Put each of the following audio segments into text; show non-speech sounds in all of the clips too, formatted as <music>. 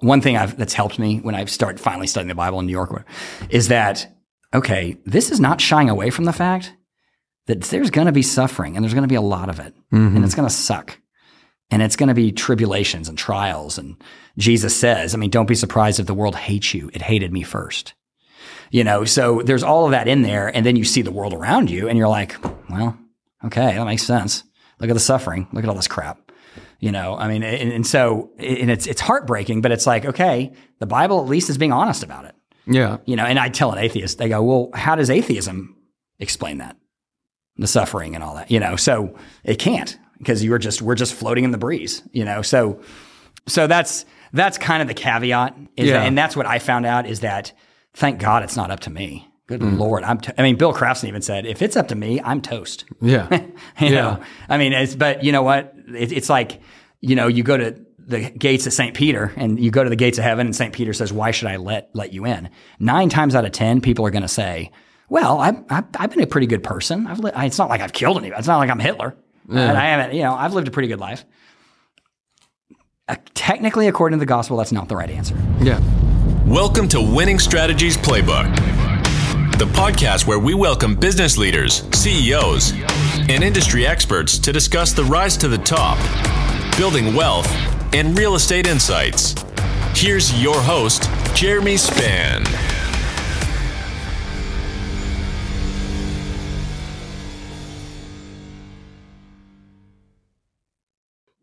one thing I've, that's helped me when I start finally studying the Bible in New York is that okay, this is not shying away from the fact that there's going to be suffering and there's going to be a lot of it, mm-hmm. and it's going to suck, and it's going to be tribulations and trials. And Jesus says, I mean, don't be surprised if the world hates you; it hated me first. You know, so there's all of that in there, and then you see the world around you, and you're like, well, okay, that makes sense. Look at the suffering. Look at all this crap. You know, I mean, and, and so, and it's it's heartbreaking, but it's like, okay, the Bible at least is being honest about it. Yeah. You know, and I tell an atheist, they go, well, how does atheism explain that? The suffering and all that, you know, so it can't because you were just, we're just floating in the breeze, you know, so, so that's, that's kind of the caveat. Is Yeah. that, and that's what I found out is that thank God it's not up to me. Good Lord. I'm, t- I mean, Bill Craftsman even said, if it's up to me, I'm toast. Yeah. <laughs> You Yeah. know, I mean, it's, but you know what? It, it's like, you know, you go to the gates of St. Peter and you go to the gates of heaven and St. Peter says, why should I let, let you in? Nine times out of 10, people are going to say, well, I've, I've, I've been a pretty good person. I've li- I, it's not like I've killed anybody. It's not like I'm Hitler. And I haven't, you know, I've lived a pretty good life. Uh, technically, according to the gospel, that's not the right answer. Yeah. Welcome to Winning Strategies Playbook, the podcast where we welcome business leaders, CEOs, and industry experts to discuss the rise to the top, building wealth, and real estate insights. Here's your host, Jeremy Span.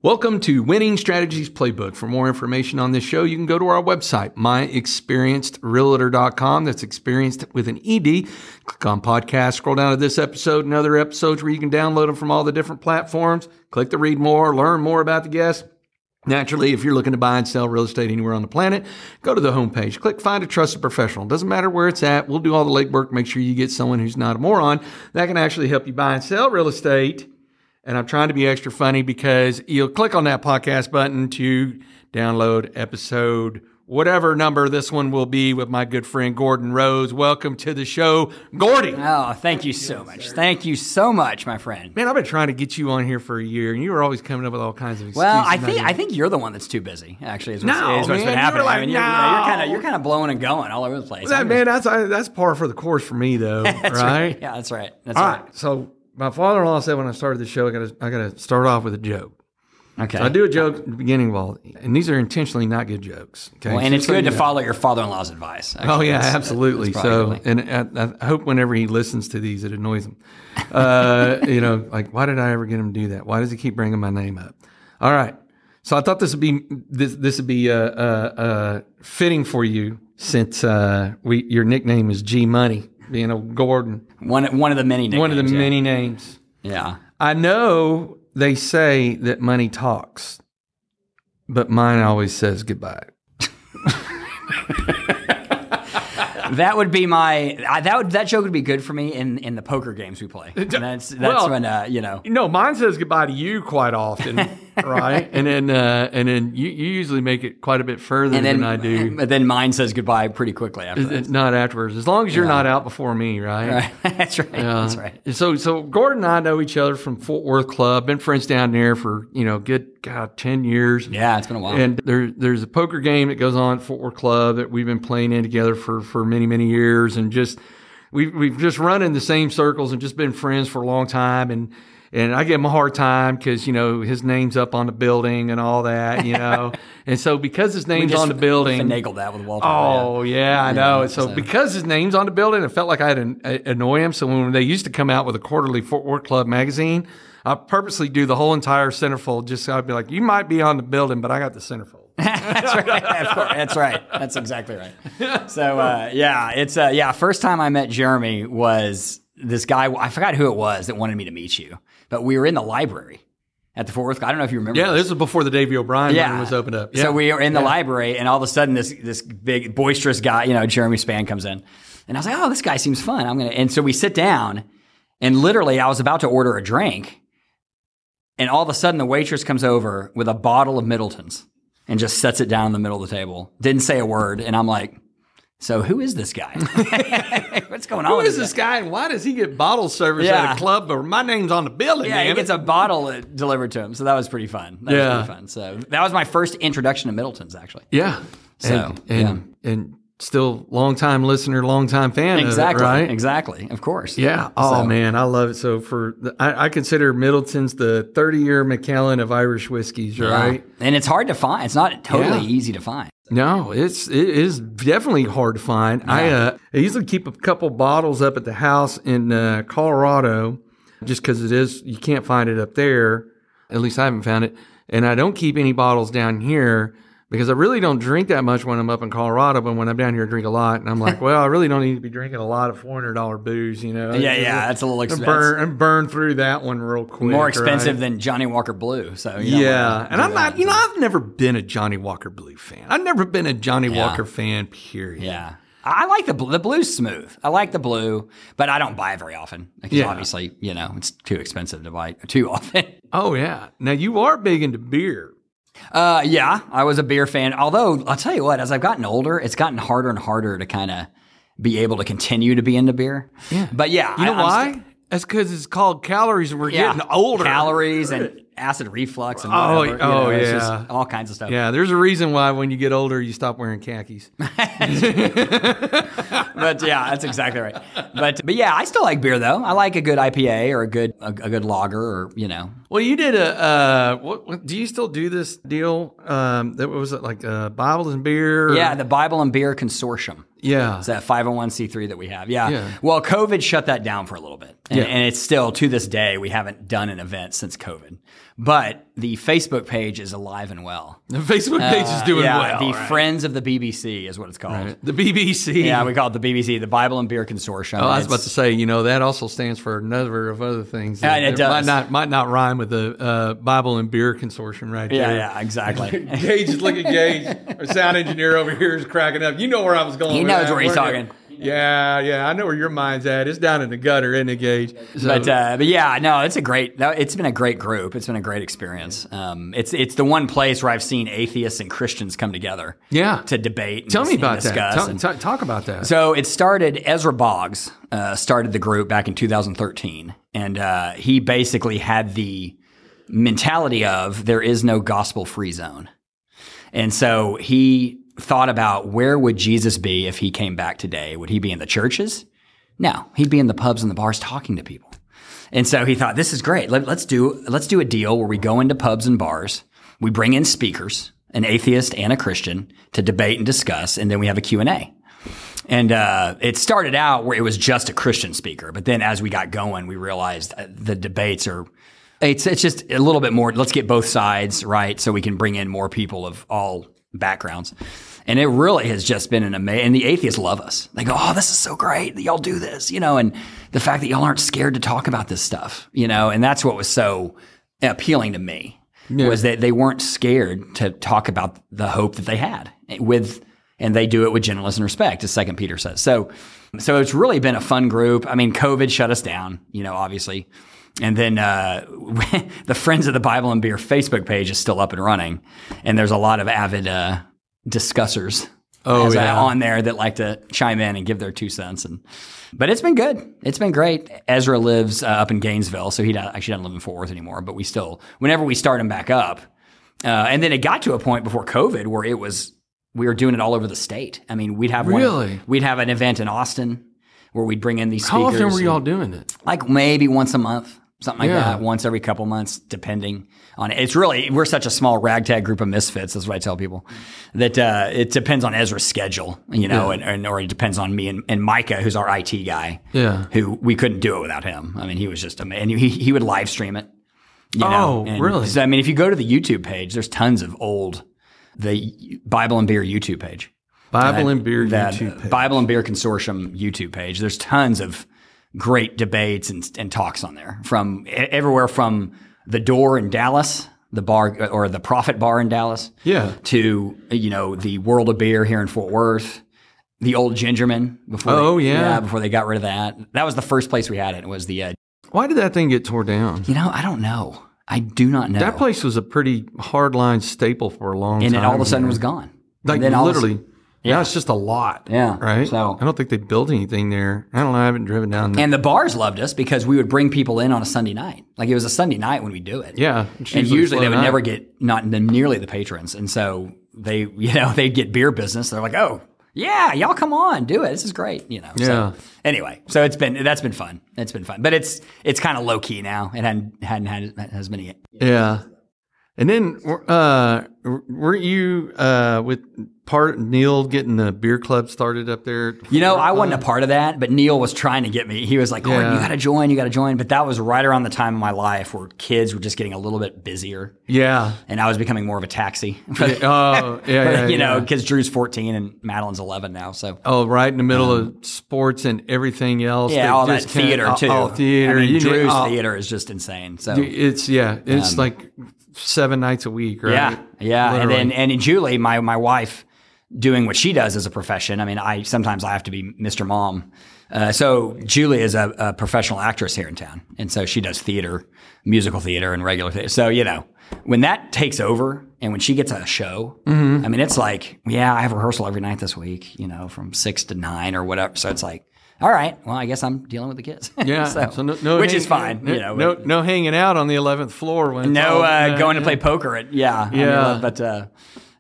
Welcome to Winning Strategies Playbook. For more information on this show, you can go to our website, myexperiencedrealtor.com. That's experienced with an ED. Click on podcast, scroll down to this episode and other episodes where you can download them from all the different platforms. Click the read more, learn more about the guests. Naturally, if you're looking to buy and sell real estate anywhere on the planet, go to the homepage, click find a trusted professional. Doesn't matter where it's at. We'll do all the legwork, make sure you get someone who's not a moron that can actually help you buy and sell real estate. And I'm trying to be extra funny because you'll click on that podcast button to download episode whatever number this one will be with my good friend Gordon Rose. Welcome to the show, Gordy. Oh, thank you so much. Thank you so much, my friend. Man, I've been trying to get you on here for a year, and you were always coming up with all kinds of excuses. Well, I think I think you're the one that's too busy. Actually, is what's, No, is what's man, been you were happening. like, I mean, you're, no. you're kind of you're kind of blowing and going all over the place. that I'm man, just- that's uh, that's par for the course for me, though, <laughs> that's right? Yeah, that's right. That's All right. right. So my father-in-law said when I started the show, I got to I got to start off with a joke. Okay. I do a joke at the beginning of all, and these are intentionally not good jokes. Okay, well, and it's good to know. follow your father-in-law's advice. Oh yeah, That's- absolutely. that's So, and I, I hope whenever he listens to these, it annoys him. Uh, <laughs> you know, like why did I ever get him to do that? Why does he keep bringing my name up? All right. So I thought this would be this this would be uh, uh, uh, fitting for you since uh, we your nickname is G Money, being a Gordon, one one of the many one of the yeah. many names. Yeah. I know they say that money talks, but mine always says goodbye. <laughs> That would be my I, that would that joke would be good for me in in the poker games we play. And that's that's Well- when uh, you know. No, mine says goodbye to you quite often, <laughs> right? <laughs> And then uh, and then you, you usually make it quite a bit further And then than I do. <laughs> But then mine says goodbye pretty quickly after that. Not afterwards, as long as you're not out before me, right? Right. <laughs> that's right. That's right. So, so Gordon and I know each other from Fort Worth Club. Been friends down there for you know, good God, ten years. Yeah, it's been a while. And there, there's a poker game that goes on at Fort Worth Club that we've been playing in together for, for many, many years. And just, we've, we've just run in the same circles and just been friends for a long time. And, and I give him a hard time because, you know, his name's up on the building and all that, you know. <laughs> and so because his name's on the building. finagled that with Walter. Oh yeah, I know. And so, so- because his name's on the building, it felt like I had to annoy him. So when they used to come out with a quarterly Fort Worth Club magazine, I purposely do the whole entire centerfold. Just so I'd be like, you might be on the building, but I got the centerfold. <laughs> that's right. That's right. That's exactly right. <laughs> So uh, yeah, it's uh, yeah. First time I met Jeremy was this guy. I forgot who it was that wanted me to meet you, but we were in the library at the Fort Worth. I don't know if you remember. Yeah, this was before the Davey O'Brien yeah. was opened up. Yeah. So we were in the Yeah. library, and all of a sudden, this this big boisterous guy, you know, Jeremy Span comes in, and I was like, "Oh, this guy seems fun." I'm gonna. And so we sit down, and literally, I was about to order a drink, and all of a sudden, the waitress comes over with a bottle of Midleton's and just sets it down in the middle of the table. Didn't say a word, and I'm like, So who is this guy? <laughs> What's going on? Who is this guy and why does he get bottle service Yeah. at a club? Or my name's on the building, Yeah, he gets a bottle uh, delivered to him. So that was pretty fun. That Yeah. was pretty fun. So that was my first introduction to Midleton's actually. yeah. So, and, and, and still long time listener, long time fan Exactly. of it, right? Exactly. Of course. Yeah. Oh So- man, I love it. So for the, I, I consider Midleton's the 30 year Macallan of Irish whiskeys, right? And it's hard to find. It's not totally Yeah. easy to find. No, it's it is definitely hard to find. I uh, I usually keep a couple bottles up at the house in uh, Colorado, just because it is you can't find it up there. At least I haven't found it, and I don't keep any bottles down here because I really don't drink that much when I'm up in Colorado. But when I'm down here, I drink a lot, and I'm like, <laughs> well, I really don't need to be drinking a lot of four hundred dollar booze, you know? Yeah, yeah. That's a little expensive. burn and burn through that one real quick. More expensive right? than Johnnie Walker Blue. So Yeah, and I'm not. that. You know, I've never been a Johnnie Walker Blue fan. I've never been a Johnnie Yeah. Walker fan. Period. Yeah. I I like the blue. The blue's smooth. I like the blue, but I don't buy it very often because Yeah. obviously, you know, it's too expensive to buy too <laughs> often. Oh yeah. Now you are big into beer. Uh, yeah, I was a beer fan. Although I'll tell you what, as I've gotten older, it's gotten harder and harder to kind of be able to continue to be into beer. Yeah, but yeah, You know I, why? That's because it's called calories, and we're yeah, getting older. calories and <laughs> acid reflux and Oh, whatever, oh, know, yeah. all kinds of stuff. Yeah, there's a reason why when you get older you stop wearing khakis. <laughs> but yeah, that's exactly right. But but yeah, I still like beer though. I like a good IPA or a good a, a good lager or you know. well, you did a. Uh, what, what? Do you still do this deal? Um, that was it like uh, Bible and beer? or- Yeah, the Bible and Beer Consortium. yeah. It's that 501c3 that we have. Yeah. Yeah. Well, COVID shut that down for a little bit. And, Yeah. and it's still, to this day, we haven't done an event since COVID. But the Facebook page is alive and well. The Facebook page is doing yeah, well. the right? Friends of the BBC is what it's called. the BBC. Yeah, we call it the BBC, the Bible and Beer Consortium. Oh, I was It's- about to say, you know, that also stands for another of other things. Yeah, it Might does. not might not rhyme with the uh, Bible and Beer Consortium, right Yeah, there. yeah, exactly. <laughs> Gage is looking at Gage. Our sound engineer over here is cracking up. You know where I was going. He knows that, where he's weren't you? talking. Yeah, yeah, I know where your mind's at. It's down in the gutter, isn't it, Gage? So- But uh, but yeah, no, it's a great. It's been a great group. It's been a great experience. Um, it's it's the one place where I've seen atheists and Christians come together. Yeah. To debate. And tell dis- me and about that. discuss Tell- and- ta- talk about that. So it started. Ezra Boggs uh, started the group back in 2013, and uh, he basically had the mentality of there is no gospel free zone, and so he thought about where would Jesus be if he came back today? Would he be in the churches? No, he'd be in the pubs and the bars talking to people. And so he thought, this is great. Let, us do let's do a deal where we go into pubs and bars, we bring in speakers, an atheist and a Christian, to debate and discuss, and then we have a Q and A. And uh, it started out where it was just a Christian speaker, but then as we got going, we realized uh, the debates are. It's it's just a little bit more. Let's get both sides right, so we can bring in more people of all backgrounds. And it really has just been an amazing. And the atheists love us. They go, "Oh, this is so great that y'all do this," you know. And the fact that y'all aren't scared to talk about this stuff, you know. And that's what was so appealing to me was that they weren't scared to talk about the hope that they had with, and they do it with gentleness and respect, as Second Peter says. So, so it's really been a fun group. I mean, COVID shut us down, you know, obviously. And then uh, <laughs> the Friends of the Bible and Beer Facebook page is still up and running, and there's a lot of avid uh, discussers Oh, yeah. on there that like to chime in and give their two cents. And but it's been good. It's been great. Ezra lives uh, up in Gainesville, so he actually doesn't live in Fort Worth anymore. But we still, whenever we start him back up, uh, and then it got to a point before COVID where it was we were doing it all over the state. I mean, we'd have one- Really? we'd have an event in Austin where we'd bring in these How often were y'all doing it? like maybe once a month, something like Yeah. that, once every couple months, depending on it. It's really we're such a small ragtag group of misfits. That's what I tell people. That uh, it depends on Ezra's schedule, you know, and, and or it depends on me and, and Micah, who's our IT guy. Yeah. who we couldn't do it without him. I mean, he was just amazing. And he he would live stream it. You know? Oh, And really? So I mean, if you go to the YouTube page, there's tons of old the Bible and Beer YouTube page Bible and Beer that YouTube page. Bible and Beer Consortium YouTube page. There's tons of great debates and, and talks on there from everywhere from the door in Dallas, the bar or the Prophet Bar in Dallas, Yeah. to you know the World of Beer here in Fort Worth, the old Gingerman before. Oh, they, yeah. before they got rid of that. That was the first place we had it. It was the uh, Why did that thing get tore down? you know I don't know. I do not know. That place was a pretty hardline staple for a long and time. then all of a sudden here. was gone. like and literally Now it's just a lot. Yeah. Right. So- I don't think they built anything there. I don't know. I haven't driven down there. And the bars loved us because we would bring people in on a Sunday night. Like it was a Sunday night when we do it. yeah. and usually usually they would night. never get not nearly the patrons, and so they, <laughs> you know, they'd get beer business. They're like, oh yeah, y'all come on, do it. This is great, you know. Yeah. So anyway, so it's been that's been fun. It's been fun, but it's it's kind of low key now. It hadn't hadn't had as many. Yeah. And then, uh, weren't you uh, with part Neil getting the beer club started up there? You know, I wasn't a part of that, but Neil was trying to get me. He was like, Yeah. you got to join, you got to join. But that was right around the time of my life where kids were just getting a little bit busier, Yeah. and I was becoming more of a taxi. Oh, <laughs> yeah. yeah you know, yeah. because Drew's 14 and Madeline's 11 now. So Oh, right in the middle of sports and everything else. Um, yeah, all that theater all- too. All theater. I mean, Drew's oh, theater is just insane. So It's yeah. It's like seven nights a week, right? yeah, yeah, and then and in Julie, my my wife, doing what she does as a profession. I mean, I sometimes I have to be Mr. Mom. Uh, so Julie is a, a professional actress here in town, and so she does theater, musical theater, and regular theater. So you know, when that takes over, and when she gets a show, Mm-hmm. I mean, it's like, yeah, I have rehearsal every night this week, you know, from six to nine or whatever. So it's like, all right, well, I guess I'm dealing with the kids. <laughs> Yeah, so, so no, no which is fine, No, you know. no, no hanging out on the eleventh floor when No, uh, yeah, going to yeah. play poker. At, yeah, I mean, Yeah. but uh,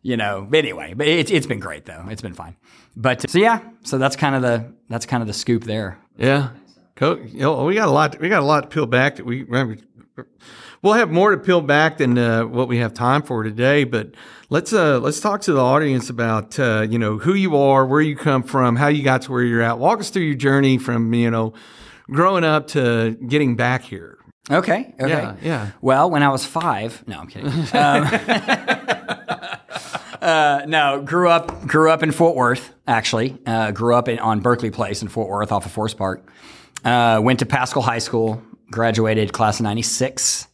you know, but anyway, but it's it's been great though. It's been fine. But so yeah, so that's kind of the that's kind of the scoop there. Yeah, Co- you know, we got a lot. We got a lot to peel back. That we we'll have more to peel back than uh, what we have time for today. But let's uh, let's talk to the audience about uh, you know who you are, where you come from, how you got to where you're at. Walk us through your journey from you know growing up to getting back here. Okay. Okay. Yeah, yeah. Well, when I was five, no, I'm kidding. <laughs> Um, <laughs> uh, no, grew up grew up in Fort Worth. Actually, uh, grew up in, on Berkeley Place in Fort Worth, off of Forest Park. Uh, went to Paschal High School. Graduated class of '96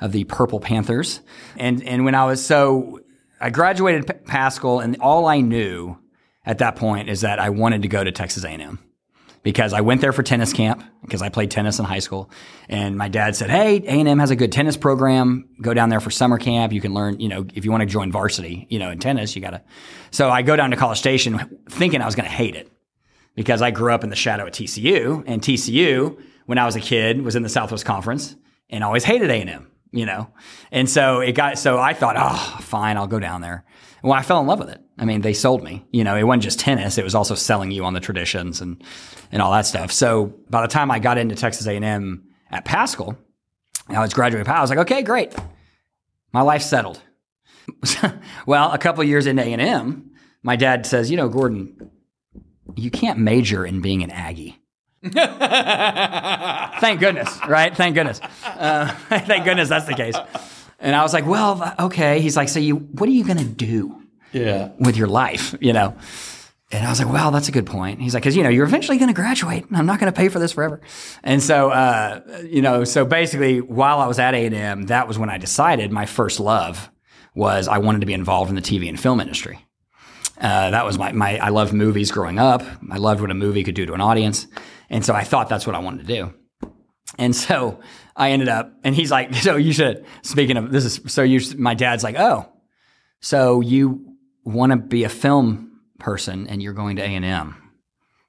of the Purple Panthers. And and when I was so, I graduated Paschal, and all I knew at that point is that I wanted to go to Texas A&M because I went there for tennis camp because I played tennis in high school. And my dad said, "Hey, A&M has a good tennis program. Go down there for summer camp. You can learn, you know, if you want to join varsity, you know, in tennis, you got to." So I go down to College Station thinking I was going to hate it because I grew up in the shadow of TCU, and TCU when I was a kid was in the Southwest Conference and always hated A&M, you know. And so it got so I thought, "Oh, fine, I'll go down there." Well, I fell in love with it. I mean, they sold me. You know, it wasn't just tennis; it was also selling you on the traditions and and all that stuff. So by the time I got into Texas A&M at Paschal, I was graduating. I was like, okay, great, my life's settled. <laughs> well, a couple years into A&M, my dad says, you know, Gordon, you can't major in being an Aggie. <laughs> Thank goodness, right? Thank goodness. Uh, <laughs> thank goodness that's the case. And I was like, well, okay. He's like, so you, what are you going to do? Yeah. with your life, you know? And I was like, well, that's a good point. He's like, because, you know, you're eventually going to graduate. And I'm not going to pay for this forever. And so, uh, you know, so basically while I was at A&M, that was when I decided my first love was I wanted to be involved in the TV and film industry. Uh, that was my, my, I loved movies growing up. I loved what a movie could do to an audience. And so I thought that's what I wanted to do. And so I ended up, and he's like, <laughs> so you should, speaking of this is, so you, my dad's like, oh, so you want to be a film person and you're going to A&M.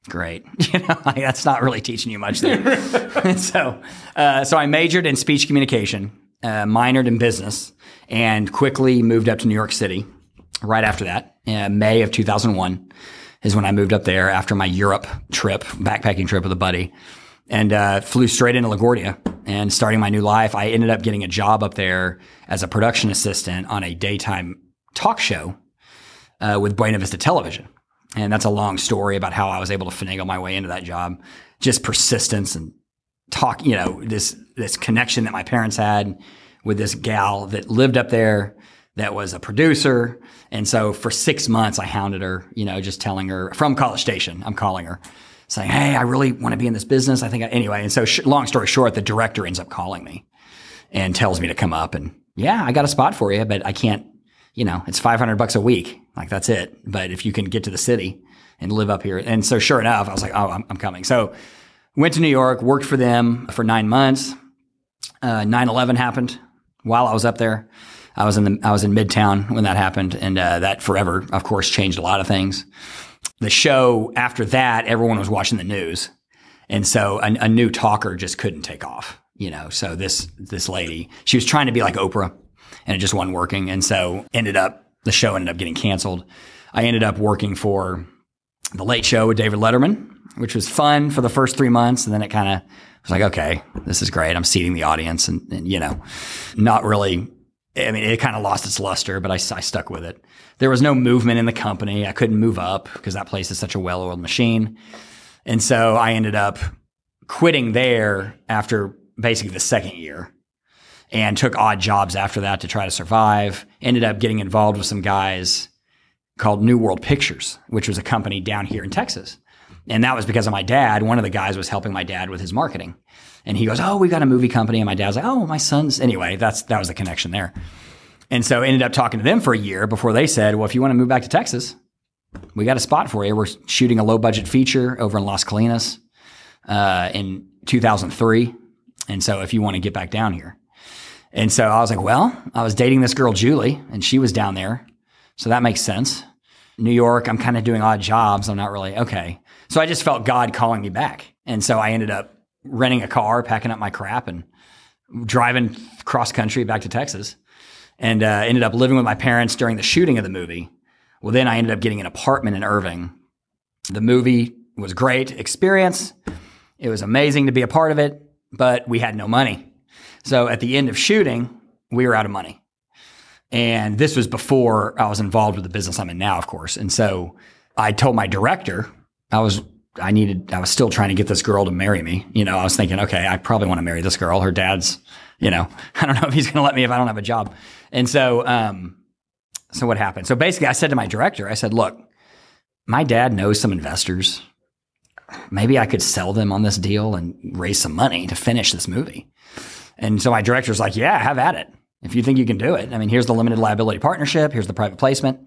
Great. <laughs> You know, like, that's not really teaching you much there. <laughs> and so, uh, so I majored in speech communication, uh, minored in business, and quickly moved up to New York City right after that. Uh, May of 2001 is when I moved up there after my Europe trip, backpacking trip with a buddy, and uh, flew straight into LaGuardia and starting my new life. I ended up getting a job up there as a production assistant on a daytime talk show uh, with Buena Vista Television. And that's a long story about how I was able to finagle my way into that job. Just persistence and talk, you know, this this connection that my parents had with this gal that lived up there that was a producer. And so for six months I hounded her, you know, just telling her from College Station, I'm calling her, saying, Hey, I really want to be in this business. I think I, anyway. And so sh- long story short, the director ends up calling me and tells me to come up and yeah, I got a spot for you, but I can't, you know, it's 500 bucks a week. Like that's it. But if you can get to the city and live up here. And so sure enough, I was like, oh, I'm, I'm coming. So went to New York, worked for them for nine months. Uh, 9-11 happened while I was up there. I was in the I was in Midtown when that happened, and uh, that forever, of course, changed a lot of things. The show after that, everyone was watching the news, and so a, a new talker just couldn't take off. You know, so this this lady, she was trying to be like Oprah, and it just wasn't working, and so ended up the show ended up getting canceled. I ended up working for the Late Show with David Letterman, which was fun for the first three months, and then it kind of was like, okay, this is great. I'm seating the audience, and, and you know, not really I mean, it kind of lost its luster, but I, I, stuck with it. There was no movement in the company. I couldn't move up because that place is such a well oiled machine. And so I ended up quitting there after basically the second year and took odd jobs after that to try to survive. Ended up getting involved with some guys called New World Pictures, which was a company down here in Texas. And that was because of my dad. One of the guys was helping my dad with his marketing. And he goes, "Oh, we got a movie company." And my dad's like, "Oh, my son's." Anyway, that's that was the connection there. And so ended up talking to them for a year before they said, "Well, if you want to move back to Texas, we got a spot for you. We're shooting a low budget feature over in Las Colinas uh, in 2003, and so if you want to get back down here." And so I was like, "Well, I was dating this girl Julie, and she was down there, so that makes sense." New York, I'm kind of doing odd jobs. I'm not really okay. So I just felt God calling me back, and so I ended up renting a car, packing up my crap, and driving cross country back to Texas. And uh, ended up living with my parents during the shooting of the movie. Well, then I ended up getting an apartment in Irving. The movie was great experience. It was amazing to be a part of it, but we had no money. So at the end of shooting, we were out of money. And this was before I was involved with the business I'm in now, of course. And so I told my director, I was I needed, I was still trying to get this girl to marry me. You know, I was thinking, okay, I probably want to marry this girl. Her dad's, you know, <laughs> I don't know if he's going to let me if I don't have a job. And so, um, so what happened? So basically, I said to my director, I said, look, my dad knows some investors. Maybe I could sell them on this deal and raise some money to finish this movie. And so my director's like, yeah, have at it. If you think you can do it. I mean, here's the limited liability partnership. Here's the private placement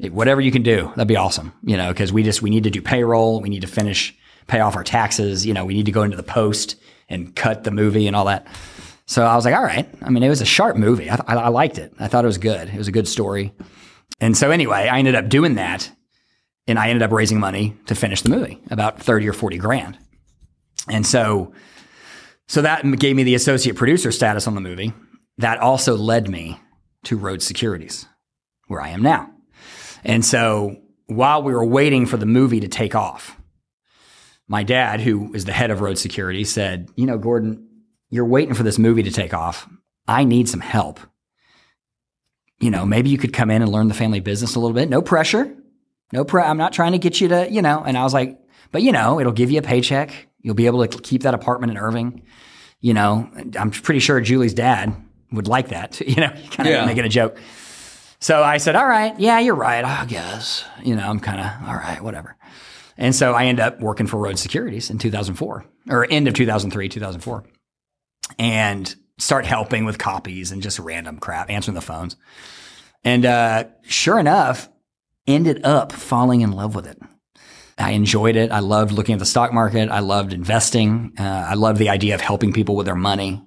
whatever you can do, that'd be awesome. You know, because we just we need to do payroll, we need to finish pay off our taxes. You know, we need to go into the post and cut the movie and all that. So I was like, all right. I mean, it was a sharp movie. I, I, liked it. I thought it was good. It was a good story. And so anyway, I ended up doing that, and I ended up raising money to finish the movie, about thirty or forty grand. And so, so that gave me the associate producer status on the movie. That also led me to Rhodes Securities, where I am now. And so while we were waiting for the movie to take off, my dad, who is the head of road security, said, You know, Gordon, you're waiting for this movie to take off. I need some help. You know, maybe you could come in and learn the family business a little bit. No pressure. No pre- I'm not trying to get you to, you know, and I was like, but you know, it'll give you a paycheck. You'll be able to keep that apartment in Irving. You know, I'm pretty sure Julie's dad would like that. <laughs> You know, kind of yeah. making a joke. So I said, all right, yeah, you're right. I guess, you know, I'm kind of, all right, whatever. And so I end up working for Rhodes Securities in 2004 or end of 2003, 2004 and start helping with copies and just random crap, answering the phones. And uh, sure enough, ended up falling in love with it. I enjoyed it. I loved looking at the stock market. I loved investing. Uh, I loved the idea of helping people with their money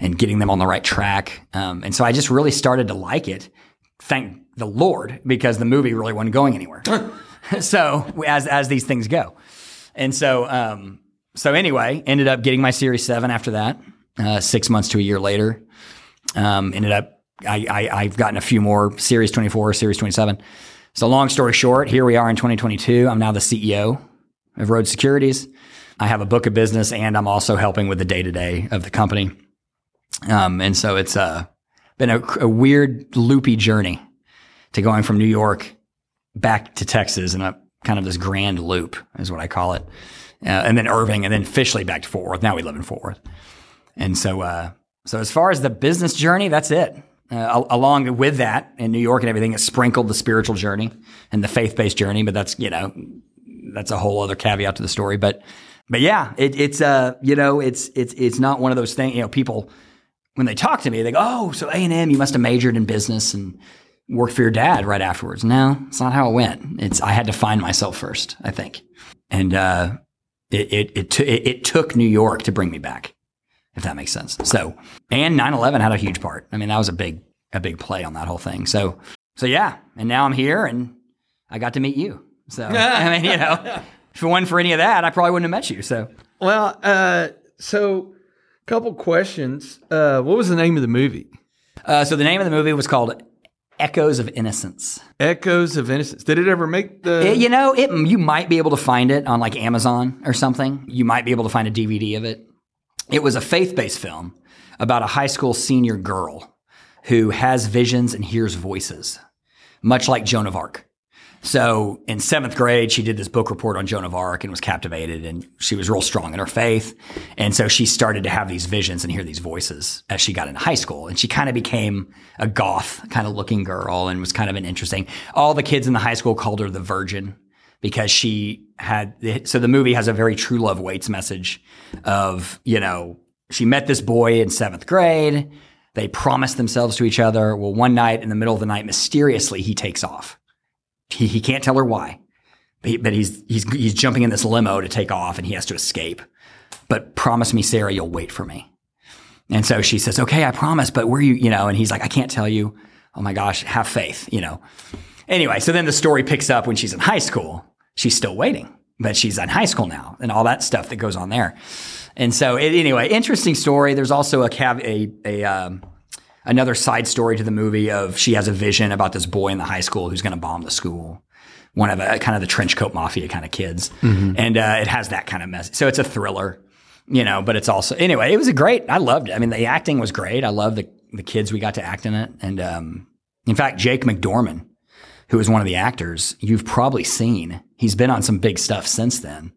and getting them on the right track. Um, and so I just really started to like it thank the Lord because the movie really wasn't going anywhere. <laughs> so as as these things go, and so um, so anyway, ended up getting my Series Seven after that. Uh, six months to a year later, um, ended up I, I I've gotten a few more Series Twenty Four, Series Twenty Seven. So long story short, here we are in 2022. I'm now the CEO of Rhodes Securities. I have a book of business, and I'm also helping with the day to day of the company. Um, and so it's uh, been a, a, weird loopy journey to going from New York back to Texas in a kind of this grand loop is what I call it. Uh, and then Irving and then officially back to Fort Worth. Now we live in Fort Worth. And so, uh, so as far as the business journey, that's it. Uh, along with that in New York and everything, it sprinkled the spiritual journey and the faith-based journey, but that's, you know, that's a whole other caveat to the story. But, but yeah, it, it's, uh, you know, it's, it's, it's not one of those things, you know, people, when they talk to me, they go, "Oh, so A and M, you must have majored in business and worked for your dad right afterwards." No, it's not how it went. It's I had to find myself first, I think, and uh, it it it, t- it it took New York to bring me back, if that makes sense. So, and 9/11 had a huge part. I mean, that was a big a big play on that whole thing. So so yeah, and now I'm here and I got to meet you. So <laughs> I mean, you know, if it wasn't for any of that, I probably wouldn't have met you. So Well, uh, so couple questions. Uh, what was the name of the movie? uh, so the name of the movie was called Echoes of Innocence. Echoes of Innocence. Did it ever make the? It- you know, it you might be able to find it on like Amazon or something. You might be able to find a DVD of it. It was a faith-based film about a high school senior girl who has visions and hears voices, much like Joan of Arc. So in seventh grade, she did this book report on Joan of Arc and was captivated, and she was real strong in her faith. And so she started to have these visions and hear these voices as she got into high school. And she kind of became a goth kind of looking girl and was kind of an interesting. All the kids in the high school called her the Virgin because she had. So the movie has a very true love waits message of you know she met this boy in seventh grade. They promised themselves to each other. Well, one night in the middle of the night, mysteriously he takes off. He, he can't tell her why, but, he, but he's, he's, he's jumping in this limo to take off and he has to escape. But promise me, Sarah, you'll wait for me. And so she says, okay, I promise, but where you, you know, and he's like, I can't tell you. Oh my gosh, have faith, you know. Anyway, so then the story picks up when she's in high school. She's still waiting, but she's in high school now and all that stuff that goes on there. And so it, anyway, interesting story. There's also a, cav- a, a, um, another side story to the movie of she has a vision about this boy in the high school who's going to bomb the school. One of a kind of the trench coat mafia kind of kids, and uh, it has that kind of mess. So it's a thriller, you know. But it's also anyway. It was a great. I loved it. I mean, the acting was great. I love the the kids we got to act in it, and um, in fact, Jake McDorman, who was one of the actors, you've probably seen. He's been on some big stuff since then.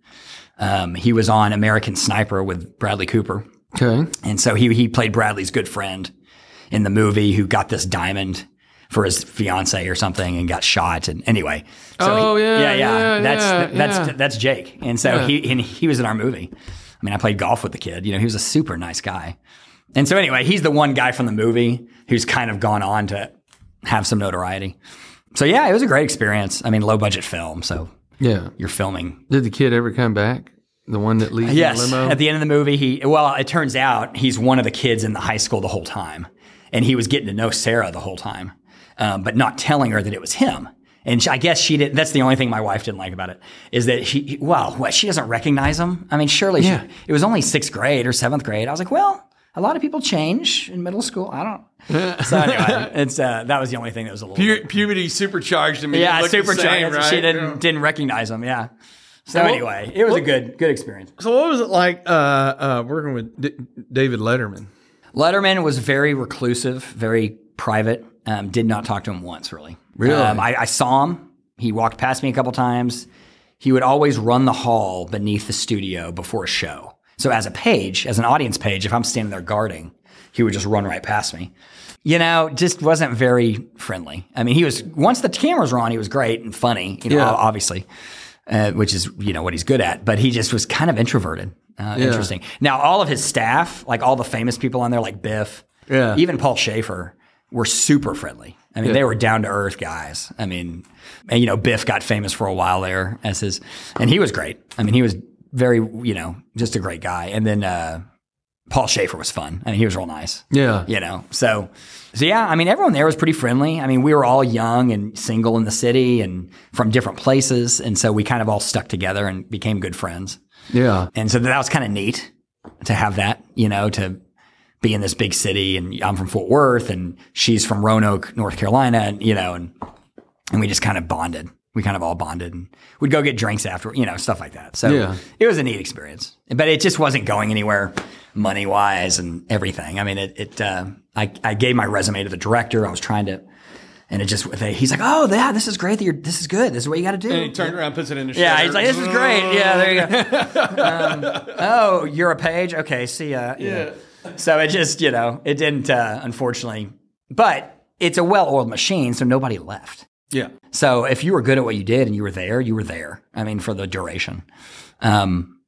Um, he was on American Sniper with Bradley Cooper. okay. And so he he played Bradley's good friend in the movie who got this diamond for his fiance or something and got shot. And anyway, so Oh, he- yeah, yeah, yeah, yeah, That's yeah, that's yeah. that's Jake. And so he and he was in our movie. I mean, I played golf with the kid. You know, he was a super nice guy. And so anyway, he's the one guy from the movie who's kind of gone on to have some notoriety. So yeah, it was a great experience. I mean, low budget film, so Yeah. you're filming Did the kid ever come back? The one that leaves Yes. the limo? At the end of the movie, he well, it turns out he's one of the kids in the high school the whole time, and he was getting to know Sarah the whole time, um, but not telling her that it was him. And she, I guess she didn't. That's the only thing my wife didn't like about it is that she. Well, what she doesn't recognize him. I mean, surely Yeah. she, it was only sixth grade or seventh grade. I was like, well, a lot of people change in middle school. I don't. <laughs> so anyway, it's uh, that was the only thing that was a little. Pu- puberty supercharged him. yeah, Looked the super same, She didn't didn't recognize him. Yeah. So Well, anyway, it was a good good experience. So what was it like uh, uh, working with D- David Letterman? Letterman was very reclusive, very private. Um, did not talk to him once, really. Really? Um, I, I saw him. He walked past me a couple times. He would always run the hall beneath the studio before a show. So as a page, as an audience page, if I'm standing there guarding, he would just run right past me. You know, just wasn't very friendly. I mean, he was once the cameras were on, he was great and funny. You know, Yeah. obviously, uh, which is you know what he's good at. But he just was kind of introverted. Uh, Interesting. Now, all of his staff, like all the famous people on there, like Biff, Yeah. even Paul Shaffer, were super friendly. I mean, they were down to earth guys. I mean, and you know, Biff got famous for a while there as his, and he was great. I mean, he was very, you know, just a great guy. And then uh, Paul Shaffer was fun. I mean, he was real nice Yeah. you know so so yeah i mean everyone there was pretty friendly i mean we were all young and single in the city and from different places and so we kind of all stuck together and became good friends Yeah. and so that was kind of neat to have that you know to be in this big city and i'm from fort worth and she's from roanoke north carolina and you know and and we just kind of bonded we kind of all bonded and we'd go get drinks after you know stuff like that so Yeah. it was a neat experience but it just wasn't going anywhere money wise and everything i mean it, it uh, I, I gave my resume to the director i was trying to and it just they, he's like oh yeah this is great that you're this is good this is what you got to do And he turned around, puts it in the yeah, shredder. he's like, this is great. Yeah, there you go. <laughs> um, oh, you're a page? Okay, see ya. Yeah. So it just, you know, it didn't, uh, unfortunately, but it's a well oiled machine, so nobody left. Yeah. So if you were good at what you did and you were there, you were there. I mean, for the duration. Um,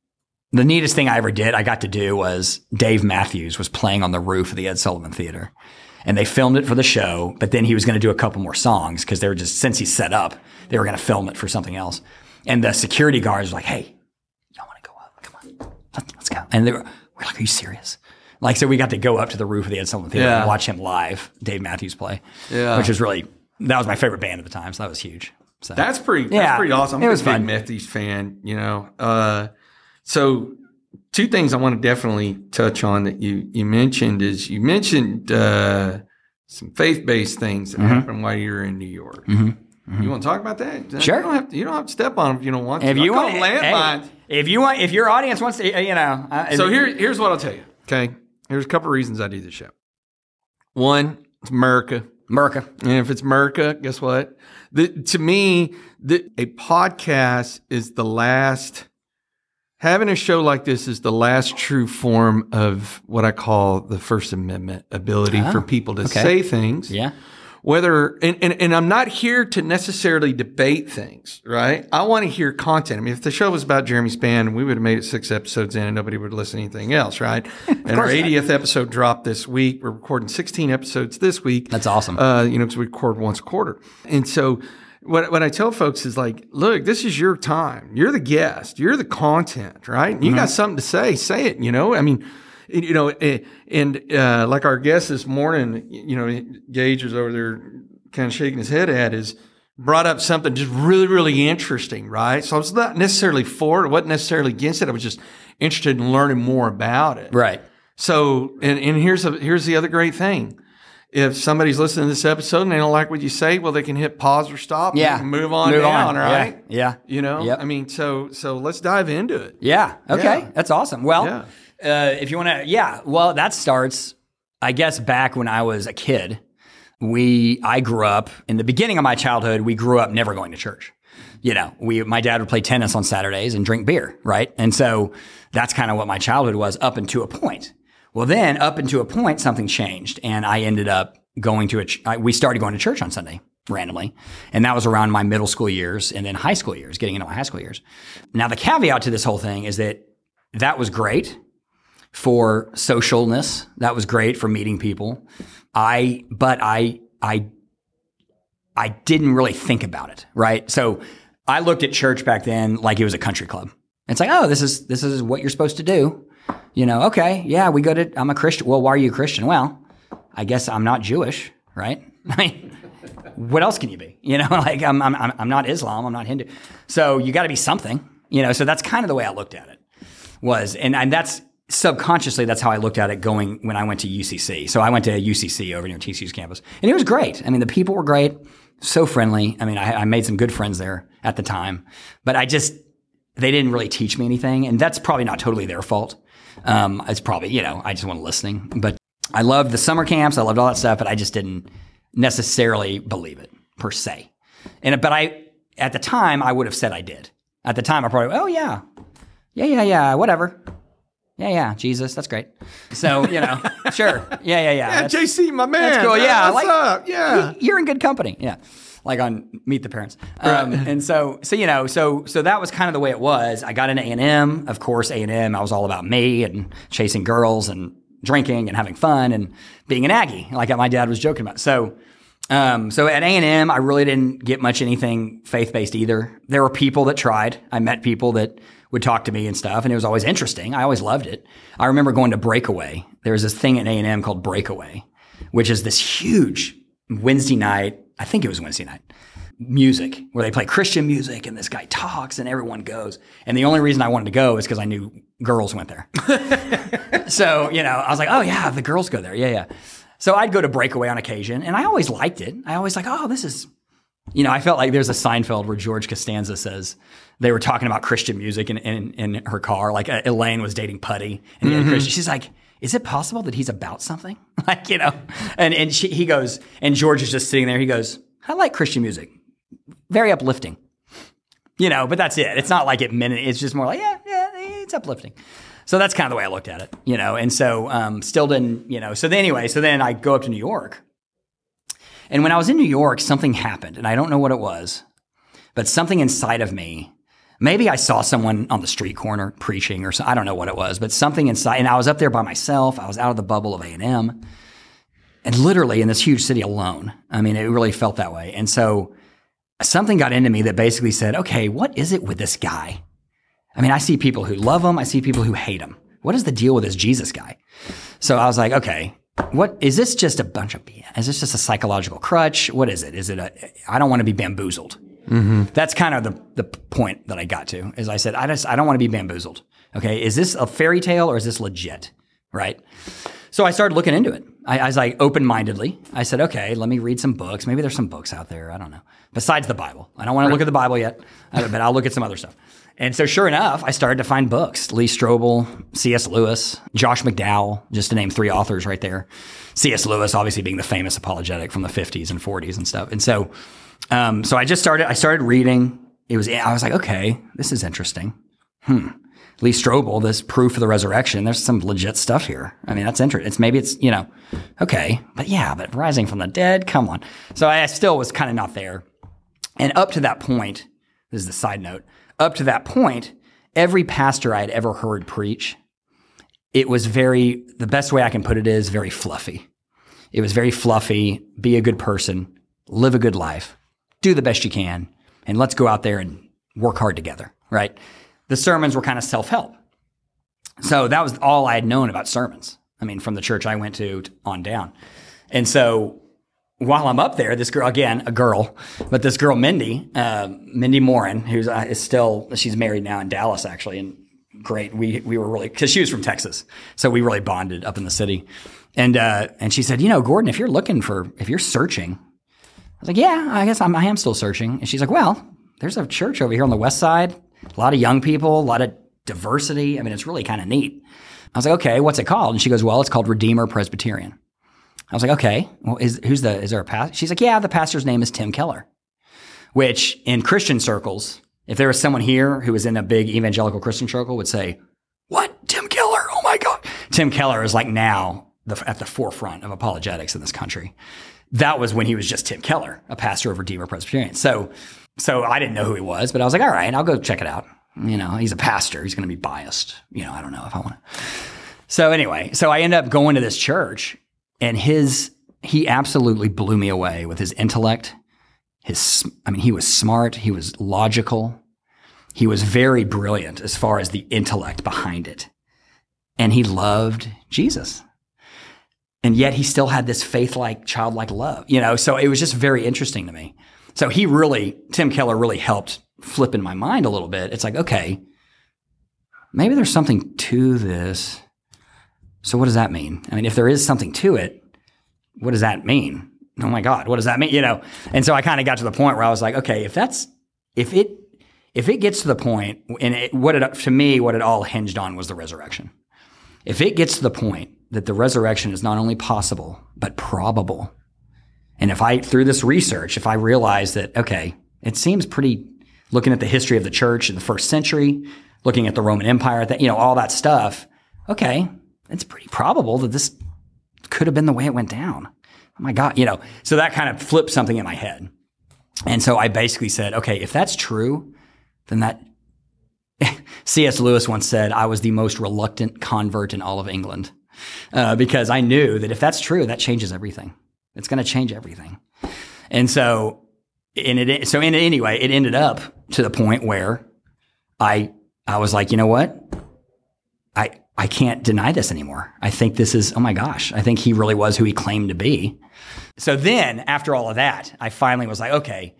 the neatest thing I ever did, I got to do was Dave Matthews was playing on the roof of the Ed Sullivan Theater. And they filmed it for the show, but then he was going to do a couple more songs because they were just, since he's set up, they were going to film it for something else. And the security guards were like, hey, y'all want to go up? Come on, Let, let's go. And they were, we're like, are you serious? Like, so we got to go up to the roof of the Ed Sullivan Theater Yeah. and watch him live, Dave Matthews play. Yeah. Which was really, that was my favorite band at the time. So that was huge. So That's pretty. That's Yeah, pretty awesome. I'm it a was big fun. Fan. You know, uh, so two things I want to definitely touch on that you you mentioned is you mentioned uh, some faith based things Mm-hmm. that happened while you were in New York. You want to talk about that? Sure. You don't have to, you don't have to step on them if you don't want to. if you want, landmines. hey, if you want, if your audience wants to, you know, uh, So here, here's what I'll tell you. Okay, here's a couple of reasons I do this show. One, it's America. America. And if it's America, guess what? The, to me, the, a podcast is the last, having a show like this is the last true form of what I call the First Amendment ability for ah, people to okay. say things. Yeah. Whether, and, and, and I'm not here to necessarily debate things, right? I want to hear content. I mean, if the show was about Jeremy Spann, we would have made it six episodes in and nobody would listen to anything else, right? <laughs> and our course not. 80th episode dropped this week. We're recording 16 episodes this week That's awesome. uh, you know, because we record once a quarter. And so what, what I tell folks is like, look, this is your time. You're the guest. You're the content, right? And you got something to say, say it, you know? I mean, you know, eh, and uh, like our guest this morning, you know, Gage was over there kind of shaking his head at is brought up something just really, really interesting, right? So I was not necessarily for it. Wasn't necessarily against it. I was just interested in learning more about it. right. So, and, and here's a, here's the other great thing. If somebody's listening to this episode and they don't like what you say, well, they can hit pause or stop. Yeah. move on Move down. on. Right? Yeah. You know. Yep. I mean, so so let's dive into it. Yeah. Okay. Yeah. That's awesome. Well, Yeah. Uh, if you want to, yeah. Well, that starts, I guess, back when I was a kid. We, I grew up in the beginning of my childhood. We grew up never going to church. You know, we, my dad would play tennis on Saturdays and drink beer, right? And so that's kind of what my childhood was up until a point. Well, then up until a point, something changed, and I ended up going to a. Ch- I, we started going to church on Sunday randomly, and that was around my middle school years and then high school years, getting into my high school years. Now, the caveat to this whole thing is that that was great for socialness. That was great for meeting people. I, but I, I, I didn't really think about it, right? So I looked at church back then like it was a country club. It's like, oh, this is this is what you're supposed to do. You know, okay, yeah, we go to. I'm a Christian. Well, why are you a Christian? Well, I guess I'm not Jewish, right? <laughs> I mean, what else can you be? You know, <laughs> like I'm I'm I'm not Islam. I'm not Hindu. So you got to be something. You know, so that's kind of the way I looked at it. Was and and that's subconsciously that's how I looked at it going when I went to UCC. So I went to UCC over near TCU's campus, and it was great. I mean, the people were great, so friendly. I mean, I, I made some good friends there at the time, but I just they didn't really teach me anything, and that's probably not totally their fault. Um, it's probably you know I just wasn't listening, but I loved the summer camps, I loved all that stuff, but I just didn't necessarily believe it per se. And but I at the time I would have said I did. At the time I probably oh yeah, yeah yeah yeah whatever. Yeah, yeah, Jesus, that's great. So, you know, <laughs> sure. Yeah, yeah, yeah. Yeah, that's- JC, my man. that's cool. Yeah, what's like- up? Yeah. you're in good company. Yeah. Like on Meet the Parents. Um, <laughs> and so, so, you know, so, so that was kind of the way it was. I got into A&M. Of course, A&M, I was all about me and chasing girls and drinking and having fun and being an Aggie, like my dad was joking about. So, um, so at A&M, I really didn't get much anything faith-based either. There were people that tried. I met people that would talk to me and stuff, and it was always interesting. I always loved it. I remember going to Breakaway. There was this thing at A&M called Breakaway, which is this huge Wednesday night, I think it was Wednesday night, music where they play Christian music and this guy talks and everyone goes. And the only reason I wanted to go is because I knew girls went there. <laughs> so, you know, I was like, oh yeah, the girls go there. Yeah, yeah. So I'd go to Breakaway on occasion and I always liked it. I always like, oh, this is, you know, I felt like there's a Seinfeld where George Costanza says they were talking about Christian music in, in, in her car. Like uh, Elaine was dating Puddy and had Christian. She's like, is it possible that he's about something? <laughs> like, you know, and, and she, he goes, and George is just sitting there. He goes, I like Christian music. Very uplifting. You know, but that's it. It's not like it meant it. It's just more like, yeah, yeah, it's uplifting. So that's kind of the way I looked at it, you know. And so um, still didn't, you know. So then anyway, so then I go up to New York. And when I was in New York, something happened, and I don't know what it was, but something inside of me, maybe I saw someone on the street corner preaching or so, I don't know what it was, but something inside, and I was up there by myself. I was out of the bubble of A&M and literally in this huge city alone. I mean, it really felt that way. And so something got into me that basically said, okay, what is it with this guy? I mean, I see people who love him. I see people who hate him. what is the deal with this Jesus guy? So I was like, okay, what is this just a bunch of BS? Is this just a psychological crutch? What is it? Is it a, I don't want to be bamboozled. That's kind of the, the point that I got to is I said, I just, I don't want to be bamboozled. Okay. Is this a fairy tale or is this legit? Right. So I started looking into it. I, I was like open mindedly. I said, okay, let me read some books. Maybe there's some books out there. I don't know. Besides the Bible. I don't want to look at the Bible yet, but I'll look at some other stuff. And so, sure enough, I started to find books Lee Strobel, C.S. Lewis, Josh McDowell, just to name three authors right there. C.S. Lewis, obviously being the famous apologetic from the 50s and 40s and stuff. And so, um, so I just started, I started reading. It was, I was like, okay, this is interesting. Hmm. Lee Strobel, this proof of the resurrection, there's some legit stuff here. I mean, that's interesting. It's maybe it's, you know, okay, but yeah, but rising from the dead, come on. So I still was kind of not there. And up to that point, this is the side note, up to that point, every pastor I had ever heard preach, it was very, the best way I can put it is very fluffy. It was very fluffy, be a good person, live a good life, do the best you can, and let's go out there and work hard together, right? The sermons were kind of self help. So that was all I had known about sermons. I mean, from the church I went to on down. And so while I'm up there, this girl, again, a girl, but this girl, Mindy, uh, Mindy Morin, who's uh, is still, she's married now in Dallas, actually. And great. We, we were really, cause she was from Texas. So we really bonded up in the city. And, uh, and she said, you know, Gordon, if you're looking for, if you're searching, I was like, yeah, I guess I'm, I am still searching. And she's like, well, there's a church over here on the west side, a lot of young people, a lot of diversity. I mean, it's really kind of neat. I was like, okay, what's it called? And she goes, well, it's called Redeemer Presbyterian. I was like, okay, well, is who's the is there a pastor? She's like, yeah, the pastor's name is Tim Keller, which in Christian circles, if there was someone here who was in a big evangelical Christian circle, would say, what Tim Keller? Oh my God, Tim Keller is like now the, at the forefront of apologetics in this country. That was when he was just Tim Keller, a pastor of Redeemer Presbyterian. So, so I didn't know who he was, but I was like, all right, I'll go check it out. You know, he's a pastor. He's going to be biased. You know, I don't know if I want to. So anyway, so I end up going to this church and his, he absolutely blew me away with his intellect. His, I mean, he was smart. He was logical. He was very brilliant as far as the intellect behind it. And he loved Jesus. And yet he still had this faith like, childlike love, you know? So it was just very interesting to me. So he really, Tim Keller really helped flip in my mind a little bit. It's like, okay, maybe there's something to this. So what does that mean? I mean, if there is something to it, what does that mean? Oh my God, what does that mean? You know? And so I kind of got to the point where I was like, okay, if that's, if it, if it gets to the point, and it, what it, to me, what it all hinged on was the resurrection. If it gets to the point that the resurrection is not only possible, but probable, and if I, through this research, if I realize that, okay, it seems pretty, looking at the history of the church in the first century, looking at the Roman Empire, that, you know, all that stuff, okay, it's pretty probable that this could have been the way it went down. Oh my God, you know, so that kind of flipped something in my head. And so I basically said, okay, if that's true, then that <laughs> C.S. Lewis once said, I was the most reluctant convert in all of England uh, because I knew that if that's true, that changes everything. It's going to change everything. And so, in it, so in anyway, it ended up to the point where I, I was like, you know what? I, I can't deny this anymore. I think this is, oh my gosh, I think he really was who he claimed to be. So then after all of that, I finally was like, okay,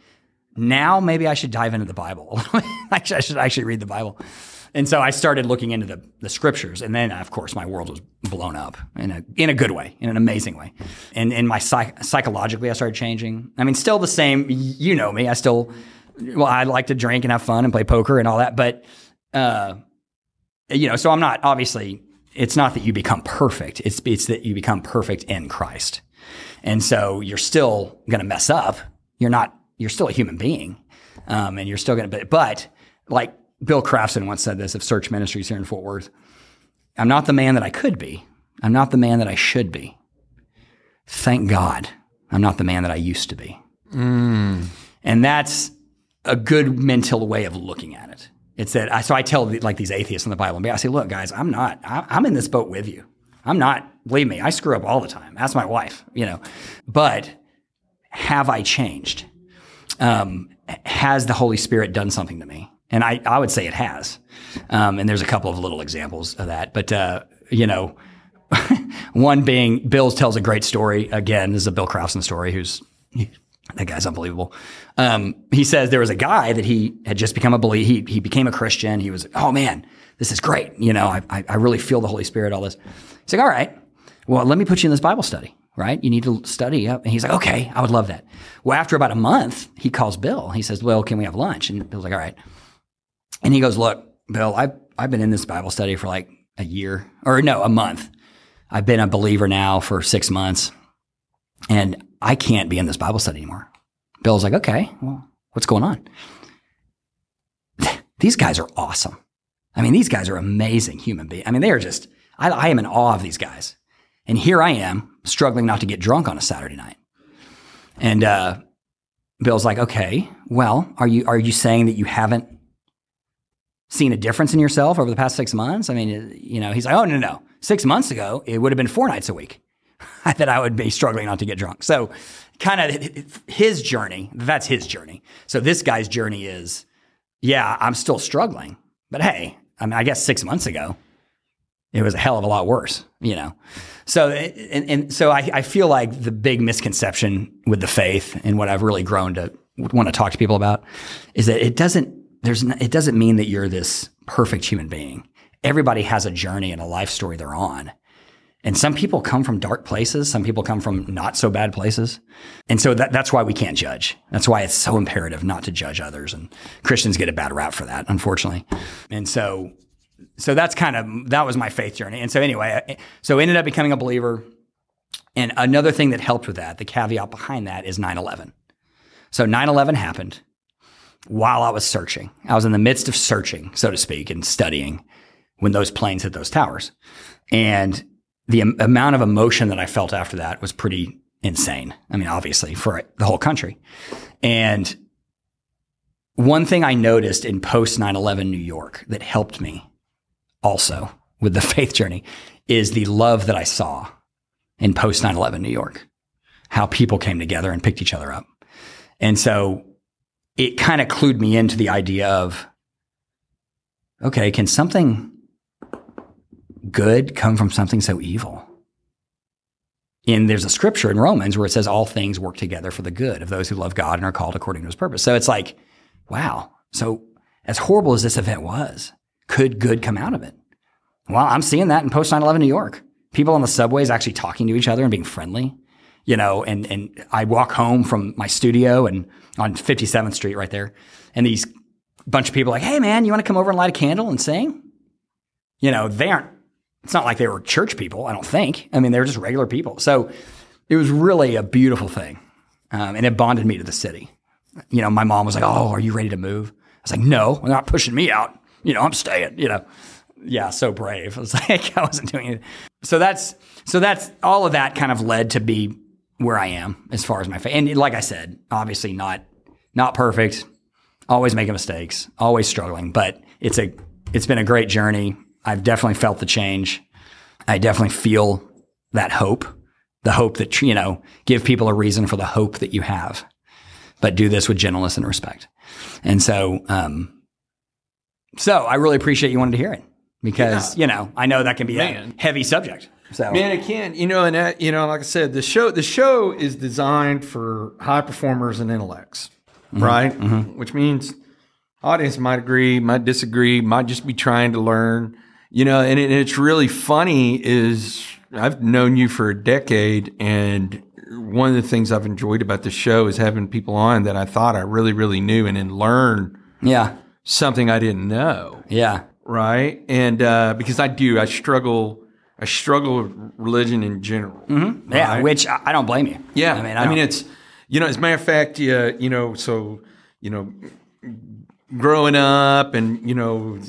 now maybe I should dive into the Bible. <laughs> I should actually read the Bible. And so I started looking into the, the scriptures. And then, of course, my world was blown up in a, in a good way, in an amazing way. And, and my psych, psychologically, I started changing. I mean, still the same. You know me. I still, well, I like to drink and have fun and play poker and all that. But, uh, you know, so I'm not, obviously, it's not that you become perfect. It's, it's that you become perfect in Christ. And so you're still going to mess up. You're not you're still a human being, um, and you're still going to. But, but like Bill Crafton once said this of Search Ministries here in Fort Worth, I'm not the man that I could be. I'm not the man that I should be. Thank God, I'm not the man that I used to be. Mm. And that's a good mental way of looking at it. It's that I, so I tell the, like these atheists in the Bible, I say, look, guys, I'm not. I, I'm in this boat with you. I'm not. Believe me, I screw up all the time. Ask my wife. You know, but have I changed? um, has the Holy Spirit done something to me? And I, I would say it has. Um, and there's a couple of little examples of that. But, uh, you know, <laughs> one being Bill tells a great story. Again, this is a Bill Crafson story who's that guy's unbelievable. Um, he says there was a guy that he had just become a believer. He, he became a Christian. He was, oh man, this is great. You know, I, I, I really feel the Holy Spirit, all this. He's like, all right, well, let me put you in this Bible study, right? You need to study up. And he's like, okay, I would love that. Well, after about a month, he calls Bill. He says, well, can we have lunch? And Bill's like, all right. And he goes, look, Bill, I've, I've been in this Bible study for like a year or no, a month. I've been a believer now for six months and I can't be in this Bible study anymore. Bill's like, okay, well, what's going on? these guys are awesome. I mean, these guys are amazing human beings. I mean, they are just, I, I am in awe of these guys. And here I am struggling not to get drunk on a Saturday night. And uh, Bill's like, okay, well, are you are you saying that you haven't seen a difference in yourself over the past six months? I mean, you know, he's like, oh no, no, six months ago it would have been four nights a week <laughs> that I would be struggling not to get drunk. So, kind of his journey. That's his journey. So this guy's journey is, yeah, I'm still struggling, but hey, I mean, I guess six months ago it was a hell of a lot worse, you know. So and, and so I, I feel like the big misconception with the faith and what I've really grown to want to talk to people about is that it doesn't there's it doesn't mean that you're this perfect human being. Everybody has a journey and a life story they're on. And some people come from dark places. Some people come from not so bad places. And so that, that's why we can't judge. That's why it's so imperative not to judge others. And Christians get a bad rap for that, unfortunately. And so so that's kind of that was my faith journey. And so anyway, so ended up becoming a believer. And another thing that helped with that, the caveat behind that is 9/11. So 9/11 happened while I was searching. I was in the midst of searching, so to speak, and studying when those planes hit those towers. And the am- amount of emotion that I felt after that was pretty insane. I mean, obviously for the whole country. And one thing I noticed in post 9/11 New York that helped me also with the <laughs> faith journey is the love that I saw in post 9 11 New York, how people came together and picked each other up. And so it kind of clued me into the idea of okay, can something good come from something so evil? And there's a scripture in Romans where it says all things work together for the good of those who love God and are called according to his purpose. So it's like, wow. So as horrible as this event was, could good come out of it? Well, I'm seeing that in post 9 11 New York. People on the subways actually talking to each other and being friendly, you know, and, and I walk home from my studio and on 57th Street right there, and these bunch of people like, hey man, you want to come over and light a candle and sing? You know, they aren't, it's not like they were church people, I don't think. I mean, they're just regular people. So it was really a beautiful thing. Um, and it bonded me to the city. You know, my mom was like, oh, are you ready to move? I was like, no, they're not pushing me out you know, I'm staying, you know. Yeah, so brave. <laughs> I was like, I wasn't doing it. So that's so that's all of that kind of led to be where I am as far as my faith. And like I said, obviously not not perfect, always making mistakes, always struggling, but it's a it's been a great journey. I've definitely felt the change. I definitely feel that hope, the hope that you know, give people a reason for the hope that you have, but do this with gentleness and respect. And so, um, so I really appreciate you wanted to hear it because yeah. you know I know that can be Man. a heavy subject. So man, it can. You know, and that, you know, like I said, the show the show is designed for high performers and intellects, mm-hmm. right? Mm-hmm. Which means audience might agree, might disagree, might just be trying to learn. You know, and, it, it's really funny is I've known you for a decade, and one of the things I've enjoyed about the show is having people on that I thought I really, really knew, and then learn. Yeah something I didn't know. Yeah. Right. And uh, because I do, I struggle. I struggle with religion in general. Mm-hmm. Yeah, right? which I don't blame you. Yeah, I mean, I, I mean, it's you know, as a matter of fact, yeah, you know, so you know, growing up, and you know,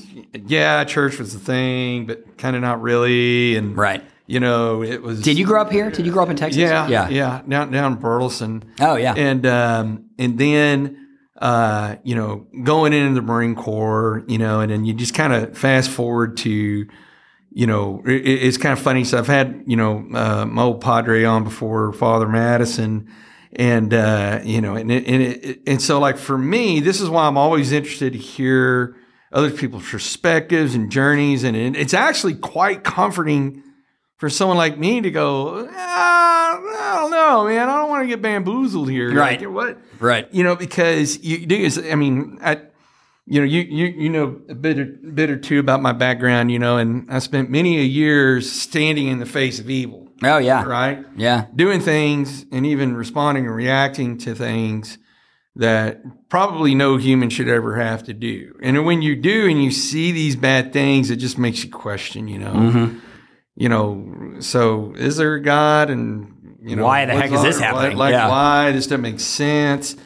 yeah, church was the thing, but kind of not really, and right. You know, it was. Did you grow up here? Did you grow up in Texas? Yeah, yeah, yeah. Down down in Burleson. Oh yeah. And um, and then uh, you know, going into the Marine Corps, you know, and then you just kind of fast forward to, you know, it, it's kind of funny. So I've had, you know, uh, my old padre on before, Father Madison, and uh, you know, and it, and it, and so like for me, this is why I'm always interested to hear other people's perspectives and journeys, and it, it's actually quite comforting for someone like me to go, ah, I don't know, man, I don't want to get bamboozled here, Right. Like, what, Right. you know, because you do is, I mean, I, you know, you you you know a bit or, bit or two about my background, you know, and I spent many a years standing in the face of evil, Oh yeah. right? Yeah. doing things and even responding and reacting to things that probably no human should ever have to do. And when you do and you see these bad things, it just makes you question, you know, Mm-hmm. you know, so is there a God and, you know, Why the heck is this happening? Like, Yeah. why this doesn't make sense.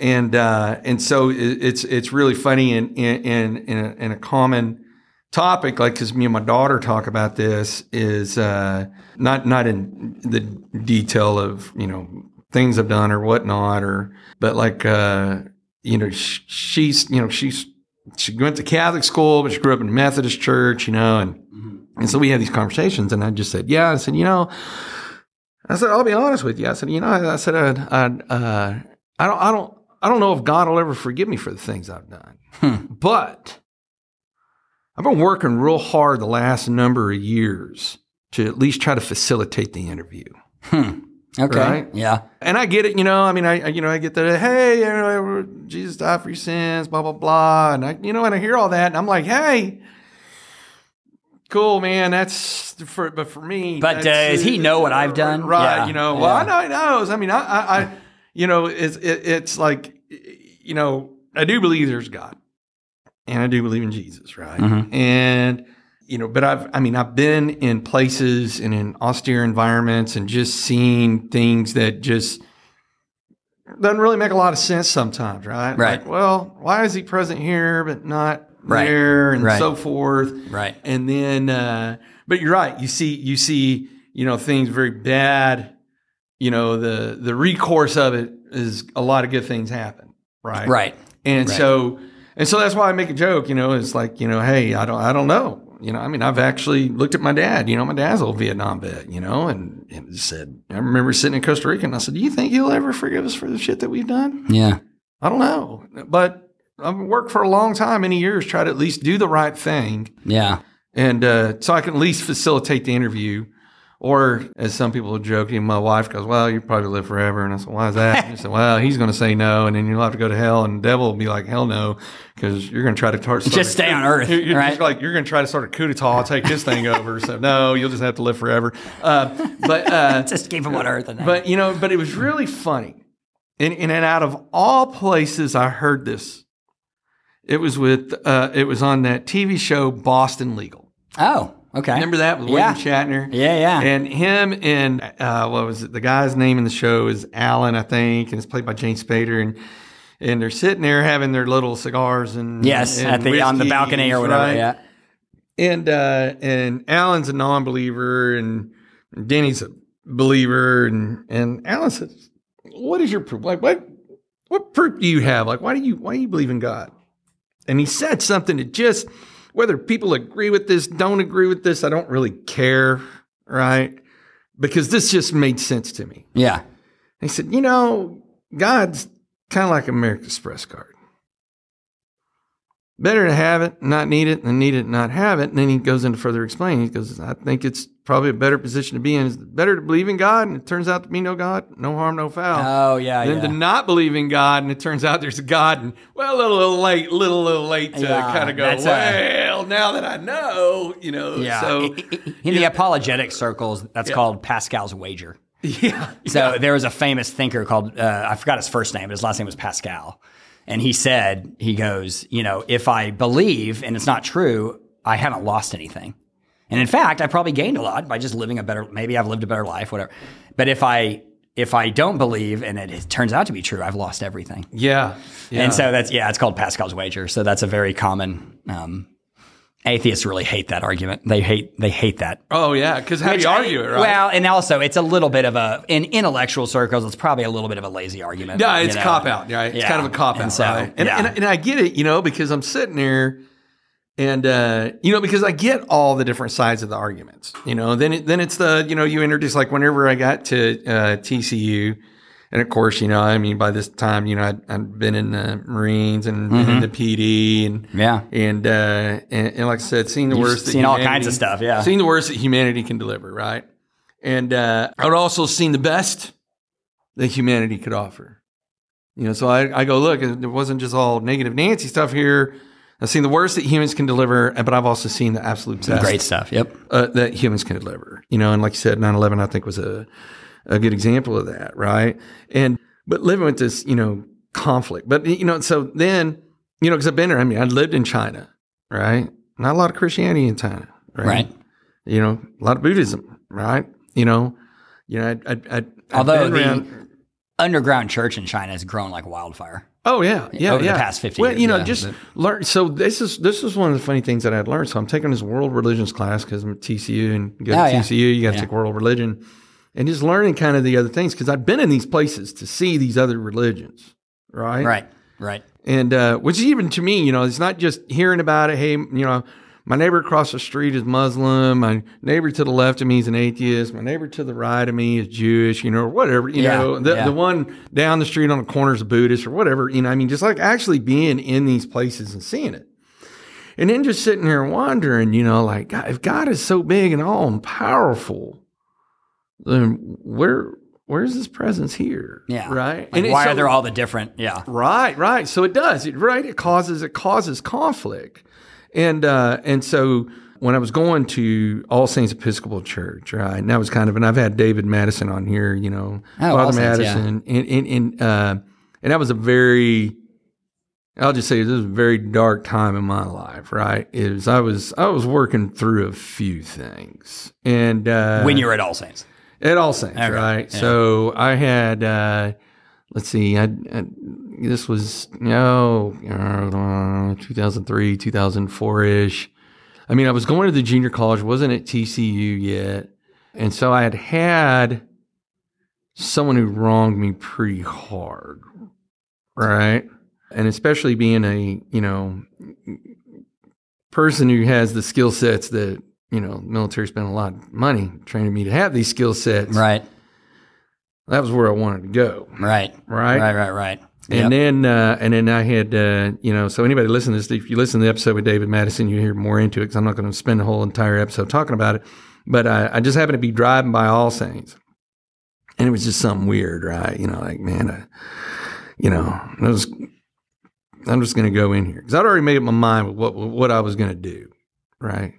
And, uh, and so it's, it's really funny and in, in, in a, in a common, topic, like because me and my daughter talk about this, is uh, not not in the detail of you know things I've done or whatnot, or but like uh, you know sh- she's you know she's she went to Catholic school, but she grew up in a Methodist church, you know, and and so we had these conversations, and I just said, yeah, I said, you know. I said, I'll be honest with you. I said, you know, I, I said, I, I, uh, I don't, I don't, I don't know if God will ever forgive me for the things I've done, hmm. but I've been working real hard the last number of years to at least try to facilitate the interview. Hmm. Okay. Right? Yeah. And I get it, you know. I mean, I you know I get that. Hey, you know, Jesus died for your sins, blah blah blah, and I you know, and I hear all that, and I'm like, hey, cool, man. That's for, but for me, But, does he know what I've done? Right? Yeah, You know, well, I know he knows. I mean, I, I, I you know, it's it, it's like, you know, I do believe there's God, and I do believe in Jesus, right? Mhm. And you know, but I've, I mean, I've been in places and in austere environments and just seen things that just doesn't really make a lot of sense sometimes, right? Right. Like, well, why is he present here but not Right. there, and Right. so forth. Right. And then, uh, but you're right. You see, you see, you know, things very bad. You know, the the recourse of it is a lot of good things happen, right? Right. And Right. so, and so that's why I make a joke. You know, it's like, you know, hey, I don't, I don't know. You know, I mean, I've actually looked at my dad. You know, my dad's old Vietnam vet. You know, and, and said, I remember sitting in Costa Rica, and I said, "Do you think he'll ever forgive us for the shit that we've done?" Yeah. I don't know, but I've worked for a long time, many years, try to at least do the right thing Yeah. and uh, so I can at least facilitate the interview. Or as some people are joking, my wife goes, "Well, you probably live forever," and I said, "Why is that?" And she said, "Well, he's going to say no, and then you'll have to go to hell, and the devil will be like, hell no, because you're going to try to tar- start Just stay on Earth, You're, you're right? just like you're going to try to start a coup d'état. I'll take this thing over. So no, you'll just have to live forever. Uh, but uh, <laughs> Just keep him on Earth. And but you know, but it was really funny. And, and, and out of all places, I heard this. It was with, uh, it was on that TV show Boston Legal. oh, okay. Remember that with Yeah. William Shatner? Yeah. Yeah. And him and uh, what was it? The guy's name in the show is Alan, I think, and it's played by James Spader. And and they're sitting there having their little cigars and yes. and At the on the balcony or whatever. right? Yeah. and uh, and Alan's a non-believer, and Denny's a believer, and and Alan says, "What is your proof? Like what what proof do you have? Like why do you why do you believe in God?" And he said something that just whether people agree with this, don't agree with this, I don't really care, right? Because this just made sense to me. Yeah. He said, "You know, God's kind of like American Express card." Better to have it, not need it, than need it, not have it. And then he goes into further explaining. He goes, I think it's probably a better position to be in. It's better to believe in God, and it turns out to be no God, no harm, no foul. Oh yeah. than yeah. to not believe in God, and it turns out there's a God, and well, a little, little late, little, little late to Yeah, kind of go, that's a- well, now that I know, you know, yeah. so, in the apologetic circles, that's called Pascal's wager. <laughs> yeah. So there was a famous thinker called uh, I forgot his first name, but his last name was Pascal, and he said he goes, you know, if I believe and it's not true, I haven't lost anything, and in fact, I probably gained a lot by just living a better. Maybe I've lived a better life, whatever. But if I if I don't believe and it, turns out to be true, I've lost everything. Yeah. yeah. And so that's yeah, it's called Pascal's wager. So that's a very common. Um, atheists really hate that argument. They hate they hate that oh, yeah, because how do which you I- argue it, right? Well, and also it's a little bit of a in intellectual circles. It's probably a little bit of a lazy argument. Yeah, you it's know? cop out. Yeah, it's kind of a cop out. And so, right? and, yeah. and, and I get it, you know, because I'm sitting there, and uh, you know, because I get all the different sides of the arguments. You know, then it, then it's the you know you introduce like whenever I got to uh, TCU, and of course, you know, I mean, by this time, you know, I'd, I'd been in the Marines and been in the PD and Yeah. and, uh, and and like I said, seen the You've worst. that seen all kinds of stuff, yeah. Seen the worst that humanity can deliver, right? And uh, I would also seen the best that humanity could offer. You know, so I, I go look, it wasn't just all negative Nancy stuff here. I've seen the worst that humans can deliver, but I've also seen the absolute best Great stuff. Yep. uh, that humans can deliver. You know, and like you said, 9-11, I think was a, a good example of that, right? And but living with this, you know, conflict. But you know, so then, you know, because I've been there. I mean, I lived in China, right? Not a lot of Christianity in China, right? Right. You know, a lot of Buddhism, right? You know, you know, I, I, I Although the around- underground church in China has grown like wildfire. Oh yeah, yeah, over the yeah. past 50 well, years, you know, yeah. just learn. So this is this is one of the funny things that I'd learned. So I'm taking this world religions class because I'm at TCU, and go to Oh, yeah. TCU, you got to Yeah. take world religion, and just learning kind of the other things because I've been in these places to see these other religions, right? Right. Right. And uh, which even to me, you know, it's not just hearing about it. Hey, you know, my neighbor across the street is Muslim. My neighbor to the left of me is an atheist. My neighbor to the right of me is Jewish. You know, or whatever. You Yeah, know, the, yeah. the one down the street on the corner is a Buddhist or whatever. You know, I mean, just like actually being in these places and seeing it. And then just sitting there wondering, you know, like God, if God is so big and all and powerful, then where where's His presence here? Yeah. right. Like, it- why so- are there all the different? Yeah. Right, right. So it does. It right. It causes it causes conflict, and uh, and so when I was going to All Saints Episcopal Church, right, and that was kind of, and I've had David Madison on here, you know, Oh, All Saints, yeah. Madison, and and and, uh, and that was a very, I'll just say this was a very dark time in my life, right? Is I was I was working through a few things, and uh, When you're at All Saints. at All Saints, Okay, right? yeah. So I had, uh, let's see, I, I this was no uh, 2003, 2004 ish. I mean, I was going to the junior college, wasn't at TCU yet, and so I had had someone who wronged me pretty hard, right? And especially being a you know person who has the skill sets that you know military spent a lot of money training me to have these skill sets. Right. That was where I wanted to go. Right. Right. Right. Right. Right. And Yep. then, uh, and then I had, uh, you know, so anybody listen to this, if you listen to the episode with David Madison, you hear more into it because I'm not going to spend the whole entire episode talking about it. But uh, I just happened to be driving by All Saints, and it was just something weird, right? You know, like man, I, you know, I was, I'm just going to go in here because I'd already made up my mind with what what I was going to do, right?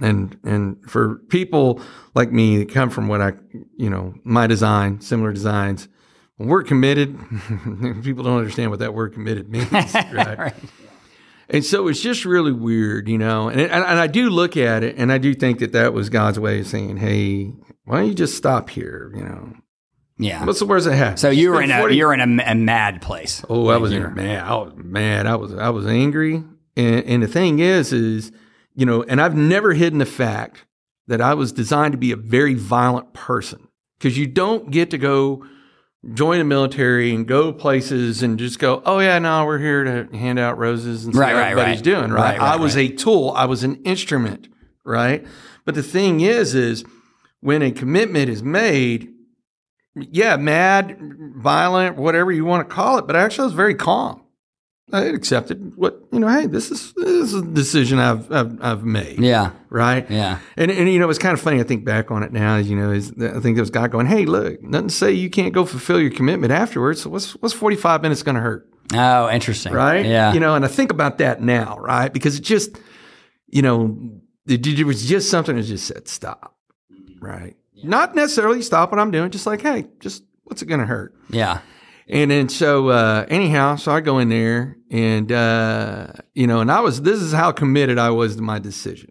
And and for people like me that come from what I, you know, my design, similar designs, when we're committed, <laughs> people don't understand what that word committed means, <laughs> right? Right. And so it's just really weird, you know. And, and and I do look at it, and I do think that that was God's way of saying, "Hey, why don't you just stop here?" You know, Yeah. what's the worst that happens? So you were in a 40 you're in a, a mad place. Oh, I was in mad. I was mad. I was I was angry. And and the thing is, is you know, and I've never hidden the fact that I was designed to be a very violent person because you don't get to go join the military and go places and just go, oh yeah, no, we're here to hand out roses and see Right, everybody's right. doing, right, I was a tool. I was an instrument, right? But the thing is, is when a commitment is made, yeah, mad, violent, whatever you want to call it, but actually I was very calm. I accepted what you know. Hey, this is this is a decision I've I've, I've made. Yeah. Right. Yeah. And and you know it's kind of funny. I think back on it now. You know is I think there was a guy going, "Hey, look, nothing to say you can't go fulfill your commitment afterwards. So what's what's forty five minutes going to hurt, Oh, interesting. right? Yeah. You know, and I think about that now, right? Because it just, you know, it, it was just something that just said stop, right? Not necessarily stop what I'm doing, just like, hey, just what's it going to hurt? yeah. And then so uh, anyhow, so I go in there and uh, you know, and I was this is how committed I was to my decision.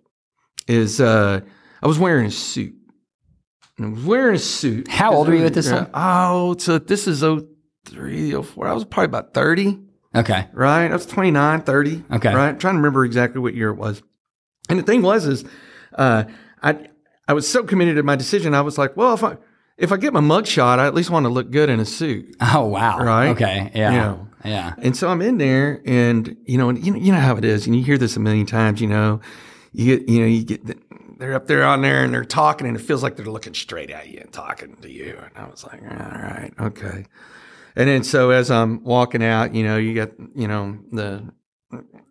Is uh, I was wearing a suit. And I was wearing a suit. How old were you at this time? Oh, so this is 03, 04. I was probably about 30, Okay. right? I was 29, 30. Okay. Right. I'm trying to remember exactly what year it was. And the thing was is uh, I I was so committed to my decision, I was like, well, if I if I get my mug shot, I at least want to look good in a suit. Oh wow. Right. Okay. Yeah. Yeah. Yeah. And so I'm in there, and you know, and you know, you know how it is, and you hear this a million times. You know, you get, you know, you get, they're up there on there, and they're talking, and it feels like they're looking straight at you and talking to you. And I was like, all right, okay. And then so as I'm walking out, you know, you got you know the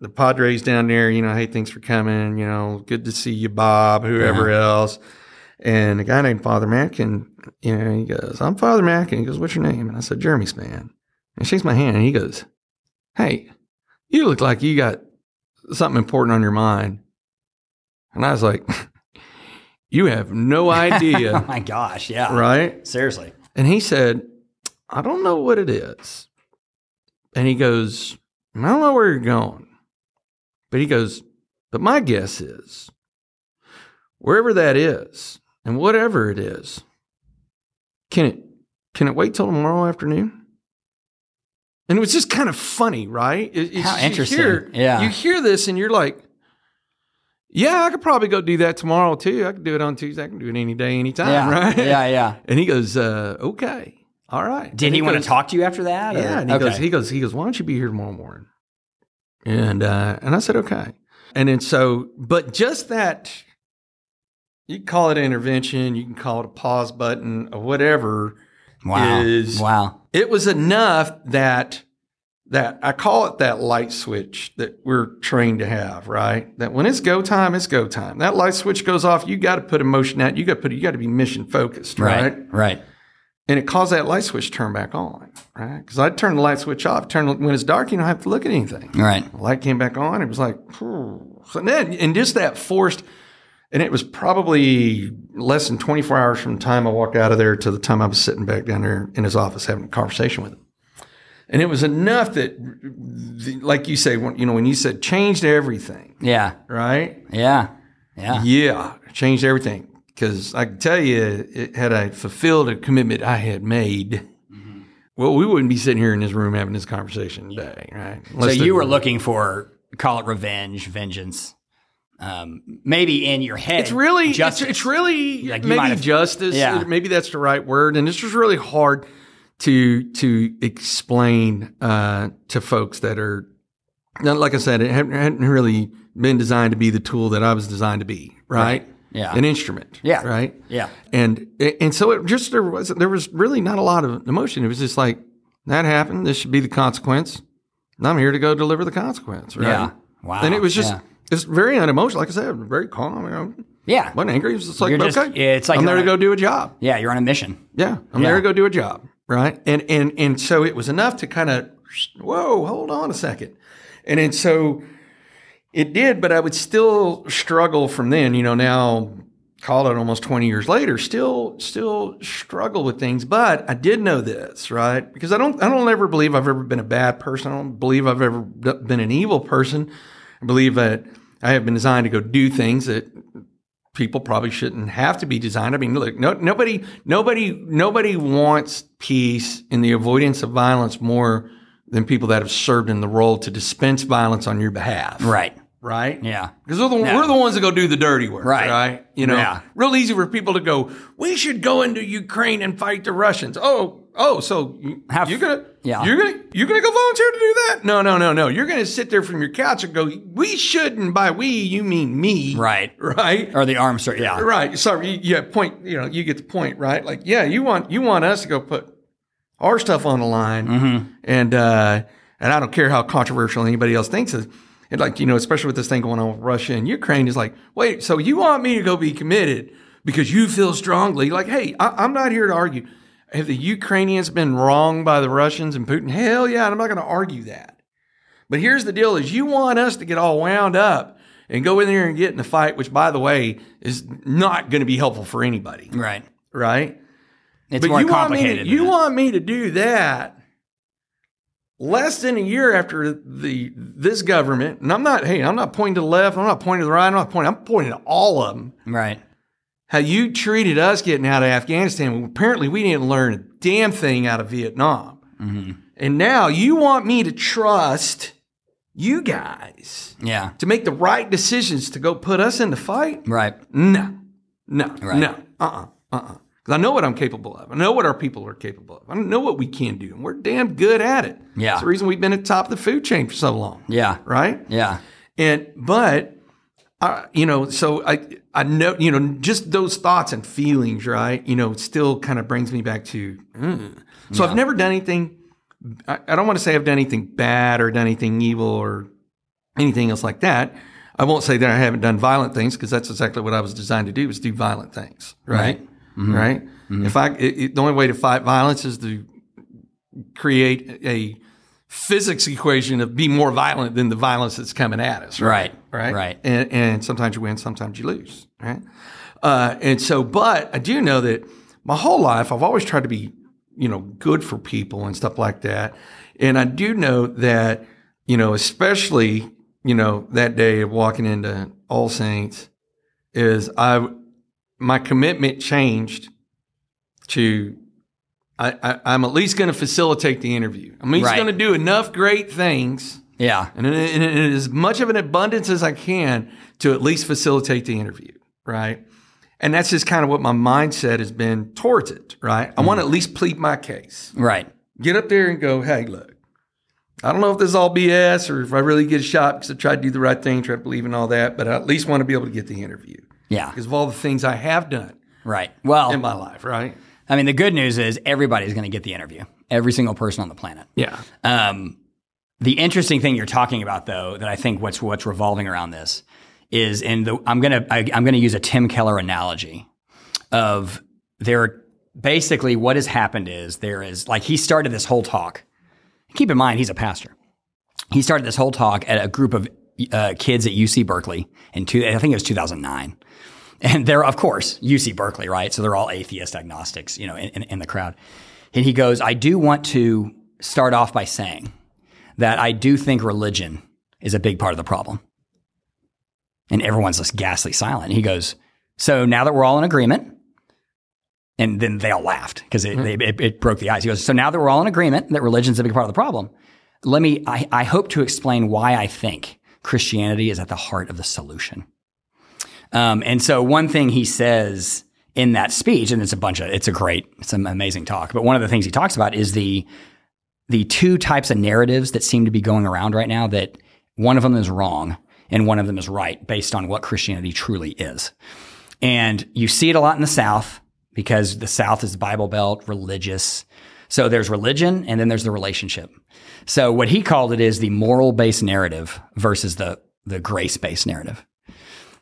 the Padres down there. You know, hey, thanks for coming. You know, good to see you, Bob. Whoever else. And a guy named Father Mackin, you know, he goes, I'm Father Mack. And He goes, What's your name? And I said, Jeremy Span. And he shakes my hand and he goes, Hey, you look like you got something important on your mind. And I was like, <laughs> You have no <laughs> idea. oh my gosh, yeah. right? Seriously. And he said, I don't know what it is. And he goes, I don't know where you're going. But he goes, But my guess is wherever that is and whatever it is, can it can it wait till tomorrow afternoon? And it was just kind of funny, right? It- it's- How you interesting. hear- Yeah. You hear this and you're like, yeah, I could probably go do that tomorrow too. I could do it on Tuesday. I can do it any day, anytime, Yeah. right? Yeah, yeah. <laughs> And he goes, uh, okay, all right. Did And he, want goes, to talk to you after that? or- Yeah, and he okay. goes, he goes, he goes, why don't you be here tomorrow morning? And uh, and I said, okay. And then so, but just that, you can call it intervention, you can call it a pause button or whatever. wow. is- wow. It was enough that that I call it that light switch that we're trained to have, right? That when it's go time, it's go time. That light switch goes off, you got to put emotion out. You got to put, you got to be mission focused, right? Right. Right. and it caused that light switch to turn back on, right? Because I'd turn the light switch off. Turn when it's dark, you don't have to look at anything. Right. The light came back on. It was like, "Phew." so then, and just that forced, and it was probably less than 24 hours from the time I walked out of there to the time I was sitting back down there in his office having a conversation with him. And it was enough that, like you say, when, you know, when you said changed everything, Yeah. right? Yeah. Yeah. Yeah, changed everything. Because I can tell you, it, had I fulfilled a commitment I had made, mm-hmm. well, we wouldn't be sitting here in this room having this conversation today, right? So you were looking for call it revenge, vengeance. Um, maybe in your head. It's really, it's, justice. it's really Like maybe have- justice. Yeah. Maybe that's the right word. And this was really hard to to explain uh, to folks that are, like I said, it hadn't, hadn't really been designed to be the tool that I was designed to be, right? Yeah. An instrument. Yeah. Right. Yeah. And and so it just there was there was really not a lot of emotion. It was just like that happened. This should be the consequence. And I'm here to go deliver the consequence. Right. Yeah. Wow. And it was just Yeah. It's very unemotional. Like I said, very calm. You know, Yeah. wasn't angry. It was just like You're just- okay, it's like I'm there to go do a job. Yeah. You're on a mission. Yeah, I'm Yeah. there to go do a job. Right. And and and so it was enough to kind of whoa, hold on a second. And then so it did, but I would still struggle from then. You know, now call it almost 20 years later, still still struggle with things. But I did know this, right? Because I don't I don't ever believe I've ever been a bad person. I don't believe I've ever been an evil person. Believe that I have been designed to go do things that people probably shouldn't have to be designed. I mean, look, no, nobody, nobody, nobody wants peace and the avoidance of violence more than people that have served in the role to dispense violence on your behalf. Right. Right. Yeah. Because we're we're the ones that go do the dirty work, Right. right? You know, Yeah. real easy for people to go. We should go into Ukraine and fight the Russians. Oh, oh, so you, Have- you're gonna, yeah. you're gonna, you're gonna go volunteer to do that? No, no, no, no. You're gonna sit there from your couch and go. We shouldn't. By we, you mean me, Right. <laughs> Right. Or the arms. Start, yeah. Right. Sorry. you- Yeah. Point. You know, you get the point, right? Like, yeah, you want you want us to go put our stuff on the line, Mm-hmm. and uh, and I don't care how controversial anybody else thinks it. And like you know, especially with this thing going on with Russia and Ukraine, is like, wait, so you want me to go be committed because you feel strongly? Like, hey, I, I'm not here to argue. Have the Ukrainians been wronged by the Russians and Putin? Hell yeah, and I'm not going to argue that. But here's the deal: is you want us to get all wound up and go in there and get in a fight, which, by the way, is not going to be helpful for anybody, Right. right? It's more you want me complicated. to, you that. want me to do that less than a year after the this government, and I'm not. Hey, I'm not pointing to the left. I'm not pointing to the right. I'm not pointing. I'm pointing to all of them. Right. How you treated us getting out of Afghanistan? Apparently, we didn't learn a damn thing out of Vietnam. Mm-hmm. And now you want me to trust you guys Yeah. to make the right decisions to go put us in the fight? Right. No, no, Right. no, uh uh-uh, uh, uh Because I know what I'm capable of. I know what our people are capable of. I know what we can do, and we're damn good at it. Yeah. It's the reason we've been at top of the food chain for so long, Yeah. right? Yeah. And but, uh, you know, so I I know you know just those thoughts and feelings, right? You know, still kind of brings me back to. mm. So I've never done anything I, I don't want to say I've done anything bad or done anything evil or anything else like that. I won't say that I haven't done violent things because that's exactly what I was designed to do was do violent things, right? Right. If I, it, it- the only way to fight violence is to create a physics equation of be more violent than the violence that's coming at us, Right. Right? Right. And, and sometimes you win, sometimes you lose, right? Uh, and so, but I do know that my whole life I've always tried to be, you know, good for people and stuff like that. And I do know that, you know, especially, you know, that day of walking into All Saints is I, my commitment changed to I, I, I'm at least going to facilitate the interview. I'm at least Right. going to do enough great things Yeah. and in, in, in as much of an abundance as I can to at least facilitate the interview, right? And that's just kind of what my mindset has been towards it, right? I want to at least plead my case. Right. Get up there and go, hey, look, I don't know if this is all BS or if I really get a shot because I tried to do the right thing, try to believe in all that, but I at least want to be able to get the interview Yeah. because of all the things I have done Right. Well, in my life, right? I mean, the good news is everybody's going to get the interview. Every single person on the planet. Yeah. Um, the interesting thing you're talking about, though, that I think what's what's revolving around this is, and the, I'm gonna I, I'm gonna use a Tim Keller analogy of there. Basically, what has happened is there is like he started this whole talk. Keep in mind, he's a pastor. He started this whole talk at a group of uh, kids at UC Berkeley in two, I think it was 2009. And they're, of course, UC Berkeley, right? So they're all atheist agnostics, you know, in, in, in the crowd. And he goes, I do want to start off by saying that I do think religion is a big part of the problem. And everyone's just ghastly silent. He goes, So now that we're all in agreement, and then they all laughed because it, they- it, it broke the ice. He goes, So now that we're all in agreement that religion's a big part of the problem, let me, I, I hope to explain why I think Christianity is at the heart of the solution. Um, and so one thing he says in that speech, and it's a bunch of, it's a great, it's an amazing talk. But one of the things he talks about is the the two types of narratives that seem to be going around right now. That one of them is wrong and one of them is right, based on what Christianity truly is. And you see it a lot in the South because the South is Bible Belt, religious. So there's religion and then there's the relationship. So what he called it is the moral based narrative versus the the grace based narrative.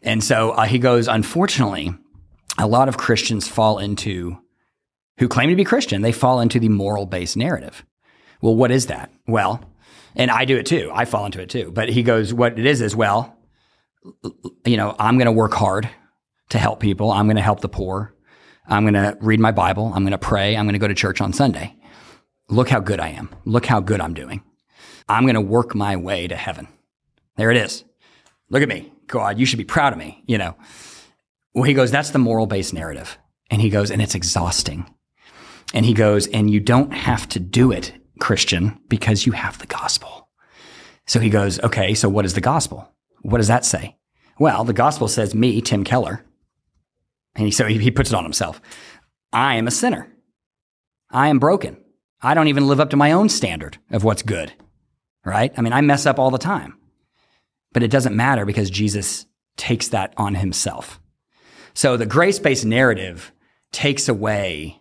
And so uh, he goes, unfortunately, a lot of Christians fall into, who claim to be Christian, they fall into the moral based narrative. Well, what is that? Well, and I do it too. I fall into it too. But he goes, what it is is, well, you know, I'm going to work hard to help people. I'm going to help the poor. I'm going to read my Bible. I'm going to pray. I'm going to go to church on Sunday. Look how good I am. Look how good I'm doing. I'm going to work my way to heaven. There it is. Look at me. God, you should be proud of me, you know. Well, he goes, that's the moral based narrative. And he goes, and it's exhausting. And he goes, and you don't have to do it, Christian, because you have the gospel. So he goes, okay, so what is the gospel? What does that say? Well, the gospel says me, Tim Keller. And he, so he, he puts it on himself. I am a sinner. I am broken. I don't even live up to my own standard of what's good, right? I mean, I mess up all the time. But it doesn't matter because Jesus takes that on himself. So the grace based narrative takes away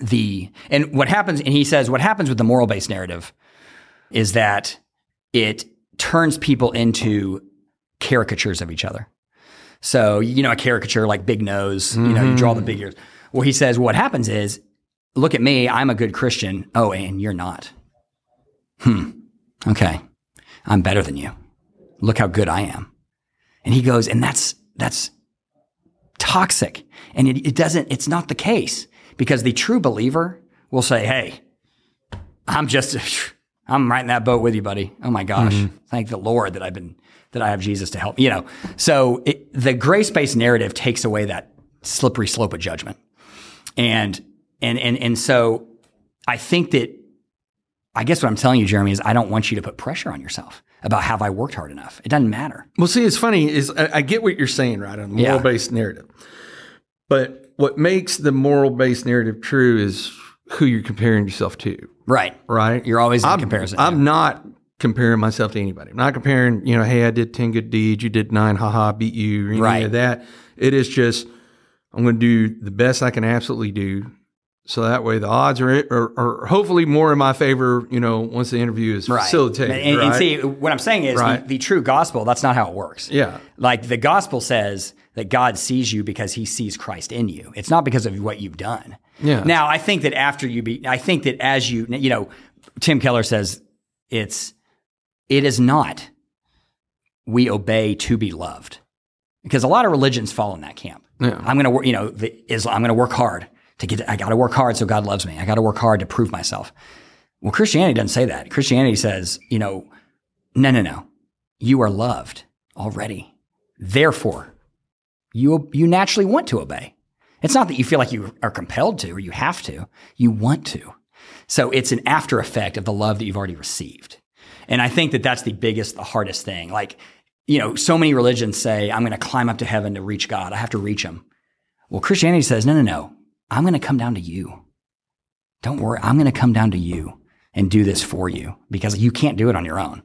the, and what happens, and he says, what happens with the moral based narrative is that it turns people into caricatures of each other. So, you know, a caricature like big nose, you know, you draw the big ears. Well, he says, what happens is, look at me, I'm a good Christian. Oh, and you're not. Hmm. Okay. I'm better than you. Look how good I am. And he goes, and that's, that's toxic. And it, it doesn't, it's not the case because the true believer will say, Hey, I'm just, <laughs> I'm right in that boat with you, buddy. Oh my gosh. Mm-hmm. Thank the Lord that I've been, that I have Jesus to help, you know. So it, the grace based narrative takes away that slippery slope of judgment. And, and, and, and so I think that, I guess what I'm telling you, Jeremy, is I don't want you to put pressure on yourself about have I worked hard enough. It doesn't matter. Well, see, it's funny is I, I get what you're saying, right, on the Yeah. moral based narrative. But what makes the moral based narrative true is who you're comparing yourself to, Right. right? You're always in I'm, comparison. I'm not comparing myself to anybody. I'm not comparing, you know, hey, I did 10 good deeds, you did nine, haha, beat you, or any Right. of that. It is just, I'm going to do the best I can absolutely do So that way the odds are, are, are hopefully more in my favor, you know, once the interview is facilitated. And, and, right? and see, what I'm saying is Right. the, the true gospel, that's not how it works. Yeah. Like the gospel says that God sees you because he sees Christ in you. It's not because of what you've done. Yeah. Now, I think that after you be, I think that as you, you know, Tim Keller says it's, it is not we obey to be loved. Because a lot of religions fall in that camp. Yeah. I'm going to work, you know, the Islam, I'm going to work hard to get, I got to work hard so God loves me. I got to work hard to prove myself. Well, Christianity doesn't say that. Christianity says, you know, no, no, no. You are loved already. Therefore, you, you naturally want to obey. It's not that you feel like you are compelled to or you have to. You want to. So it's an after effect of the love that you've already received. And I think that that's the biggest, the hardest thing. Like, you know, so many religions say, I'm going to climb up to heaven to reach God. I have to reach him. Well, Christianity says, no, no, no. I'm going to come down to you. Don't worry. I'm going to come down to you and do this for you because you can't do it on your own.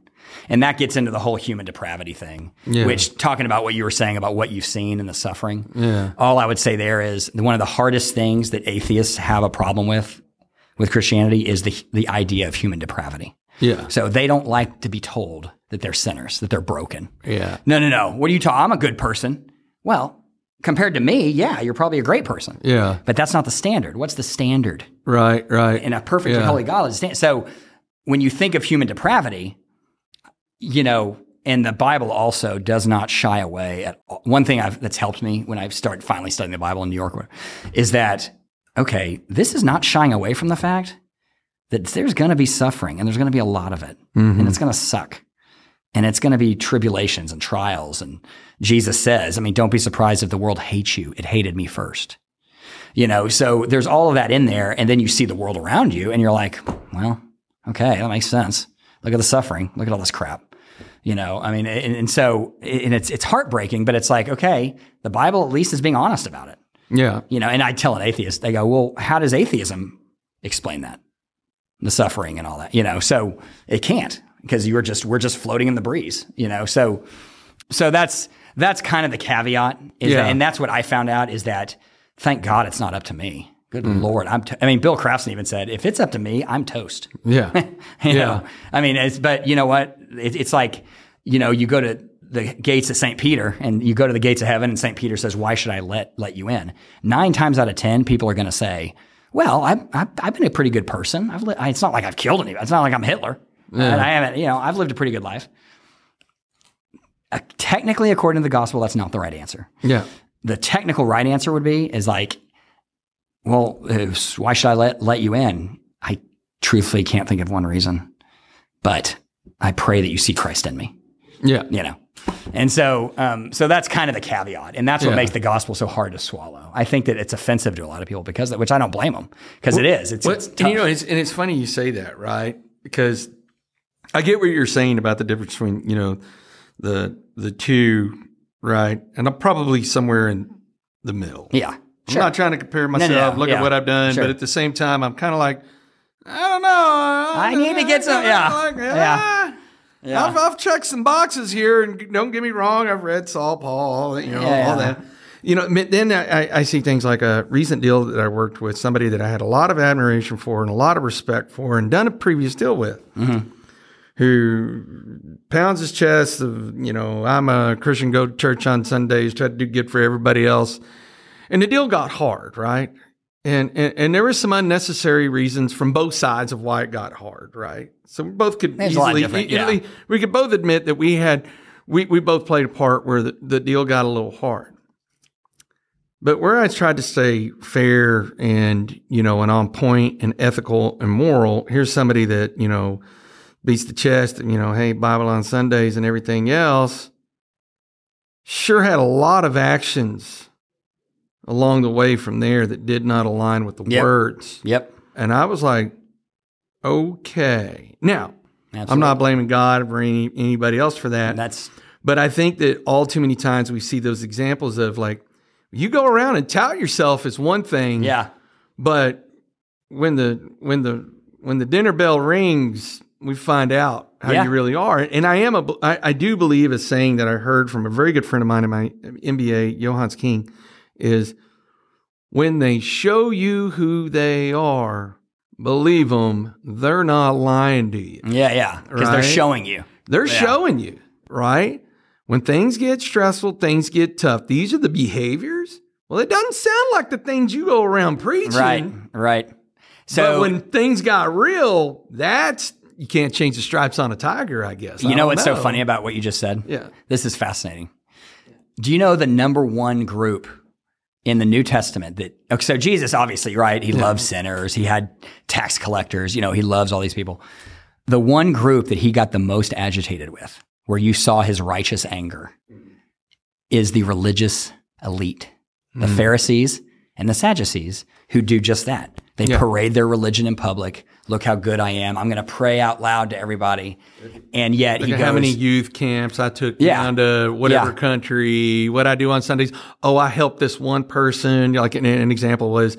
And that gets into the whole human depravity thing, Yeah. which talking about what you were saying about what you've seen and the suffering. Yeah. All I would say there is one of the hardest things that atheists have a problem with with Christianity is the the idea of human depravity. Yeah. So they don't like to be told that they're sinners, that they're broken. Yeah. No, no, no. What are you talking? I'm a good person. Well, compared to me, yeah, you're probably a great person. Yeah. But that's not the standard. What's the standard? Right. Right. in a perfect Yeah. holy God. is So when you think of human depravity, you know, and the Bible also does not shy away at all. One thing I've, that's helped me when I've started finally studying the Bible in New York is that, okay, this is not shying away from the fact that there's going to be suffering and there's going to be a lot of it mm-hmm. and it's going to suck and it's going to be tribulations and trials. And Jesus says, I mean, don't be surprised if the world hates you. It hated me first you know so there's all of that in there and then you see the world around you and you're like well okay that makes sense look at the suffering. Look at all this crap. You know i mean and, and so and it's it's heartbreaking but it's like okay the bible at least is being honest about it. Yeah. you know and i tell an atheist they go well how does atheism explain that? The suffering and all that you know? So it can't because you're just we're just floating in the breeze you know? So so that's that's kind of the caveat is Yeah. that, and that's what i found out is that thank god it's not up to me good Mm. lord i'm to- i mean bill crafton even said if it's up to me i'm toast Yeah. <laughs> you Yeah. know i mean it's but you know what it, it's like you know you go to the gates of st peter and you go to the gates of heaven and st peter says why should i let let you in nine times out of ten people are going to say well I've, I've, I've been a pretty good person I've li- I, it's not like i've killed anybody it's not like i'm hitler and i haven't you know i've lived a pretty good life uh, technically according to the gospel that's not the right answer Yeah. the technical right answer would be is like, well, why should I let let you in? I truthfully can't think of one reason, but I pray that you see Christ in me. Yeah. You know, and so um, so that's kind of the caveat, and that's what Yeah. makes the gospel so hard to swallow. I think that it's offensive to a lot of people because, of- which I don't blame them because it is. It's, Well, it's and you know, it's, and it's funny you say that, right? Because I get what you're saying about the difference between you know the the two, right? And I'm probably somewhere in the middle. yeah, I'm not trying to compare myself. no, look yeah, at what I've done, sure. but at the same time, I'm kind of like, I don't know. I, I need to get some- yeah, Like, yeah. ah, Yeah. I've, I've checked some boxes here, and don't get me wrong, I've read Saul, Paul, you know, Yeah, all that. You know, then I, I see things like a recent deal that I worked with somebody that I had a lot of admiration for and a lot of respect for, and done a previous deal with, Mm-hmm. who pounds his chest of, you know, I'm a Christian, go to church on Sundays, try to do good for everybody else. And the deal got hard, right? And, and and there were some unnecessary reasons from both sides of why it got hard, right? So we both could There's easily, different, easily- yeah. we could both admit that we had we, we both played a part where the, the deal got a little hard. But where I tried to stay fair and, you know, and on point and ethical and moral, here's somebody that, you know, beats the chest and, you know, hey, Bible on Sundays and everything else, sure had a lot of actions along the way from there that did not align with the Yep. words. Yep. And I was like, okay. Now, I'm not blaming God or any, anybody else for that. That's But I think that all too many times we see those examples of like, you go around and tout yourself as one thing, yeah. but when the when the when the dinner bell rings, we find out how Yeah. you really are. And I am a I, I do believe a saying that I heard from a very good friend of mine in my MBA, Johannes King, is when they show you who they are, believe them, they're not lying to you. Yeah, yeah. Because they're showing you. They're Yeah. showing you, right? When things get stressful, things get tough. These are the behaviors. Well, it doesn't sound like the things you go around preaching. Right, right. So but when things got real, that's you can't change the stripes on a tiger, I guess. I you know what's know. so funny about what you just said? Yeah. This is fascinating. Do you know the number one group in the New Testament that okay, so Jesus obviously, right? He loves sinners. He had tax collectors, you know, he loves all these people. The one group that he got the most agitated with, where you saw his righteous anger, is the religious elite. The Hmm. Pharisees and the Sadducees who do just that. They Yeah. parade their religion in public. Look how good I am. I'm going to pray out loud to everybody. And yet he Look at goes, how many youth camps I took Yeah. down to whatever Yeah. country, what I do on Sundays. Oh, I helped this one person. Like an, an example was,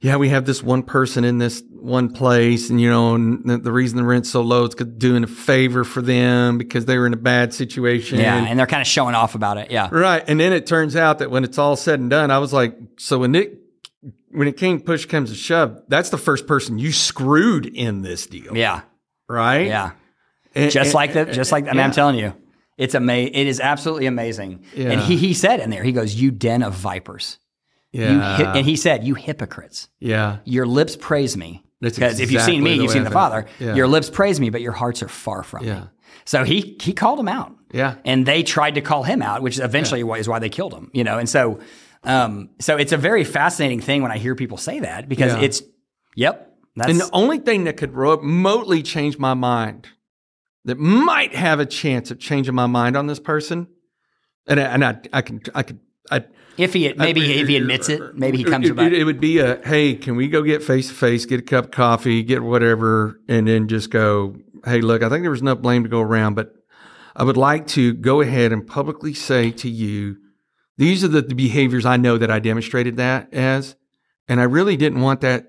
yeah, we have this one person in this one place, and you know, and the, the reason the rent's so low is 'cause doing a favor for them because they were in a bad situation. Yeah, and they're kind of showing off about it. Yeah. Right. And then it turns out that when it's all said and done, I was like, so when it when it came push comes to shove, that's the first person you screwed in this deal. Yeah. Right? Yeah. And- Just and- like that, just like, I mean, I'm telling you, it's amazing. It is absolutely amazing. And he, he said in there, he goes, you den of vipers. You Yeah. hi- and he said, you hypocrites. yeah. Your lips praise me. That's Because if you've seen me, you've seen the. Father. Yeah. Your lips praise me, but your hearts are far from Yeah. me. So he he called him out. Yeah. And they tried to call him out, which eventually is why they killed him. You know, and so um, so it's a very fascinating thing when I hear people say that because Yeah. it's yep. That's And the only thing that could remotely change my mind, that might have a chance of changing my mind on this person, and I, and I, I can, I could, I, if he maybe if he admits it, maybe he comes it, about. It, it would be a, hey, can we go get face to face, get a cup of coffee, get whatever, and then just go, hey, look, I think there was enough blame to go around, but I would like to go ahead and publicly say to you, these are the, the behaviors I know that I demonstrated that as, and I really didn't want that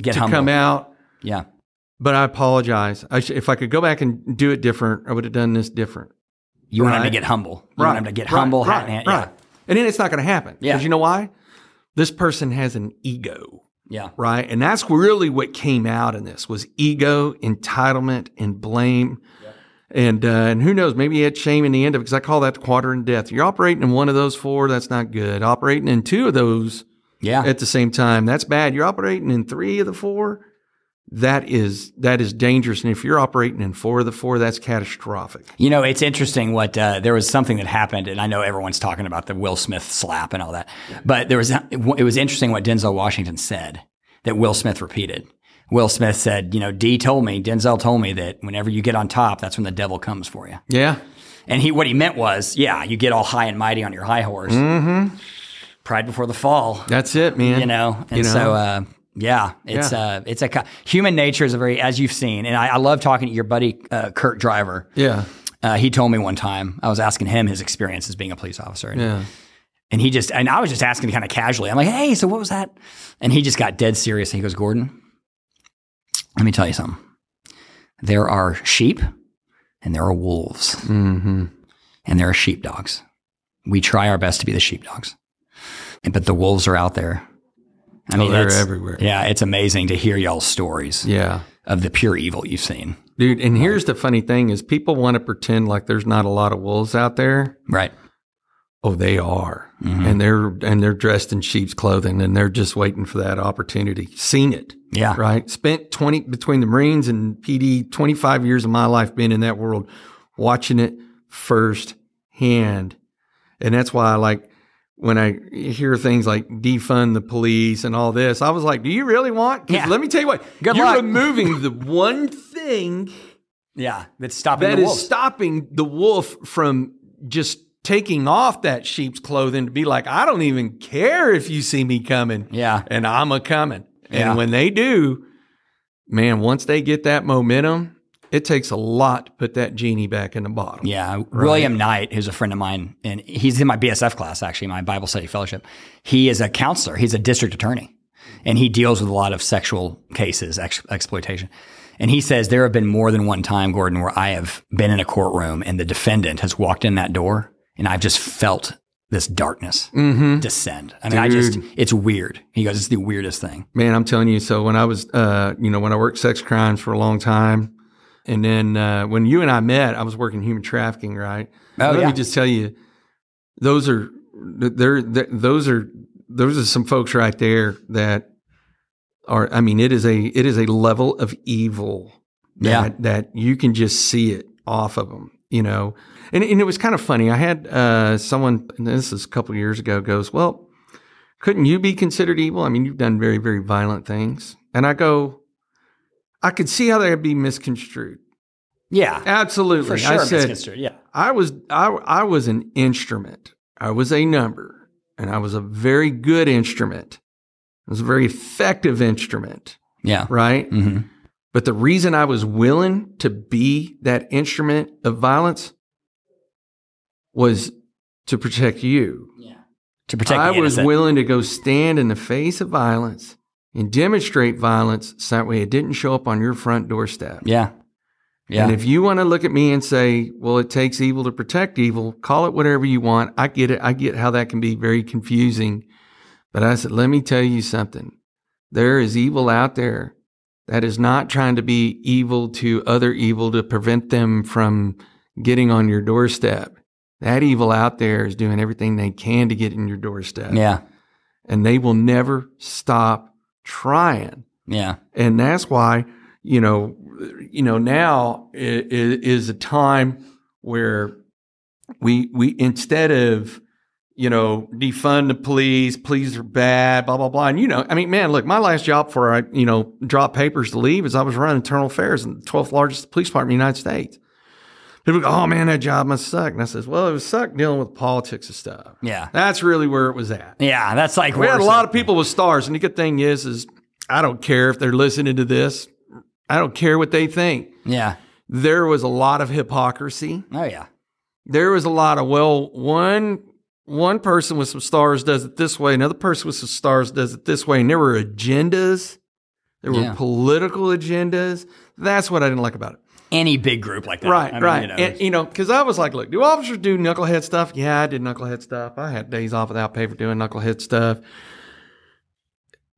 Get to humble. come out. Yeah. But I apologize. I sh- if I could go back and do it different, I would have done this different. You want him to get humble. You want him to get right, humble. Right. hat in hand. right. And then it's not going to happen. Yeah. Because you know why? This person has an ego, Yeah. right? And that's really what came out in this was ego, entitlement, and blame. And uh, and who knows? Maybe he had shame in the end of it because I call that the quadrant of death. You're operating in one of those four, that's not good. Operating in two of those Yeah. at the same time, that's bad. You're operating in three of the four, that is that is dangerous. And if you're operating in four of the four, that's catastrophic. You know, it's interesting what uh, there was something that happened, and I know everyone's talking about the Will Smith slap and all that, but there was it was interesting what Denzel Washington said that Will Smith repeated. Will Smith said, "You know, D told me, Denzel told me that whenever you get on top, that's when the devil comes for you." Yeah. And he, what he meant was, yeah, you get all high and mighty on your high horse, mm-hmm. pride before the fall, That's it, man. you know. And You know? so, uh, yeah, it's Yeah. uh, it's a human nature is a very as you've seen, and I, I love talking to your buddy uh, Kurt Driver. Yeah. Uh, he told me one time I was asking him his experience as being a police officer, and, Yeah. and he just and I was just asking kind of casually. I'm like, hey, so what was that? And he just got dead serious. And he goes, Gordon, let me tell you something. There are sheep, and there are wolves, Mm-hmm. and there are sheepdogs. We try our best to be the sheepdogs, but the wolves are out there. I Oh, they're it's- everywhere. Yeah, it's amazing to hear y'all's stories Yeah. of the pure evil you've seen. Dude, and here's the funny thing is people want to pretend like there's not a lot of wolves out there. Right. Oh, they are. Mm-hmm. And they're and they're dressed in sheep's clothing and they're just waiting for that opportunity. Seen it. Yeah. Right? Spent 20 between the Marines and PD 25 years of my life being in that world watching it firsthand. And that's why I like when I hear things like defund the police and all this, I was like, do you really want? Yeah. Let me tell you what. Good you're luck. removing <laughs> the one thing Yeah. That's stopping that is stopping the wolf from just taking off that sheep's clothing to be like, I don't even care if you see me coming. Yeah. And I'm a coming. Yeah. And when they do, man, once they get that momentum, it takes a lot to put that genie back in the bottle. Yeah, William Knight, who's a friend of mine, and he's in my BSF class actually, my Bible study fellowship. He is a counselor. He's a district attorney, and he deals with a lot of sexual cases, ex- exploitation. And he says there have been more than one time, Gordon, where I have been in a courtroom and the defendant has walked in that door, and I've just felt this darkness Mm-hmm. descend. I mean, I just, it's weird. He goes, it's the weirdest thing. Man, I'm telling you. So when I was, uh, you know, when I worked sex crimes for a long time, and then uh, when you and I met, I was working human trafficking, right? Oh, Let yeah. me just tell you, those are they're, they're those are those are some folks right there that are. I mean, it is a it is a level of evil that Yeah. that you can just see it off of them, you know. And, and it was kind of funny. I had uh, someone, this is a couple of years ago, goes, "Well, couldn't you be considered evil? I mean, you've done very, very violent things." And I go, "I could see how that would be misconstrued." Yeah. Absolutely, For sure. I said. Yeah. I was I, I was an instrument. I was a number, and I was a very good instrument. It was a very effective instrument, Yeah. right? hmm But the reason I was willing to be that instrument of violence was to protect you. Yeah. To protect I was willing to go stand in the face of violence and demonstrate violence so that way it didn't show up on your front doorstep. Yeah. Yeah. And if you want to look at me and say, well, it takes evil to protect evil, call it whatever you want. I get it. I get how that can be very confusing. But I said, let me tell you something. There is evil out there that is not trying to be evil to other evil to prevent them from getting on your doorstep. That evil out there is doing everything they can to get in your doorstep. yeah. And they will never stop trying Yeah. and that's why you know you know now is a time where we we instead of you know defund the police police are bad blah blah blah and you know i mean man look my last job before i you know dropped papers to leave is i was running internal affairs in the 12th largest police department in the united states people go oh man that job must suck and i says well it was suck dealing with politics and stuff Yeah. that's really where it was at Yeah. That's like we had a lot of people with stars, and the good thing is, is I don't care if they're listening to this. I don't care what they think. Yeah. There was a lot of hypocrisy. Oh yeah. There was a lot of well, one one person with some stars does it this way, another person with some stars does it this way, and there were agendas. There were Yeah. political agendas. That's what I didn't like about it. Any big group like that. Right, I mean, right. You know, and, you know, because I was like, look, do officers do knucklehead stuff? Yeah, I did knucklehead stuff. I had days off without pay for doing knucklehead stuff.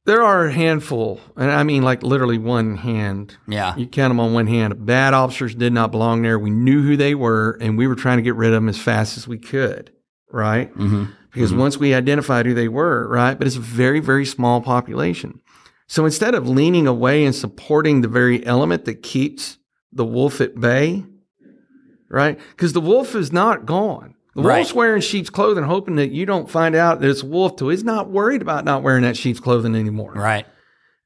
There are a handful, and I mean like literally one hand. yeah. You count them on one hand. Bad officers did not belong there. We knew who they were, and we were trying to get rid of them as fast as we could, right? hmm because once we identified who they were, right? But it's a very, very small population. So instead of leaning away and supporting the very element that keeps the wolf at bay, right? Because the wolf is not gone. The Right. wolf's wearing sheep's clothing, hoping that you don't find out that it's a wolf till he's not worried about not wearing that sheep's clothing anymore. Right.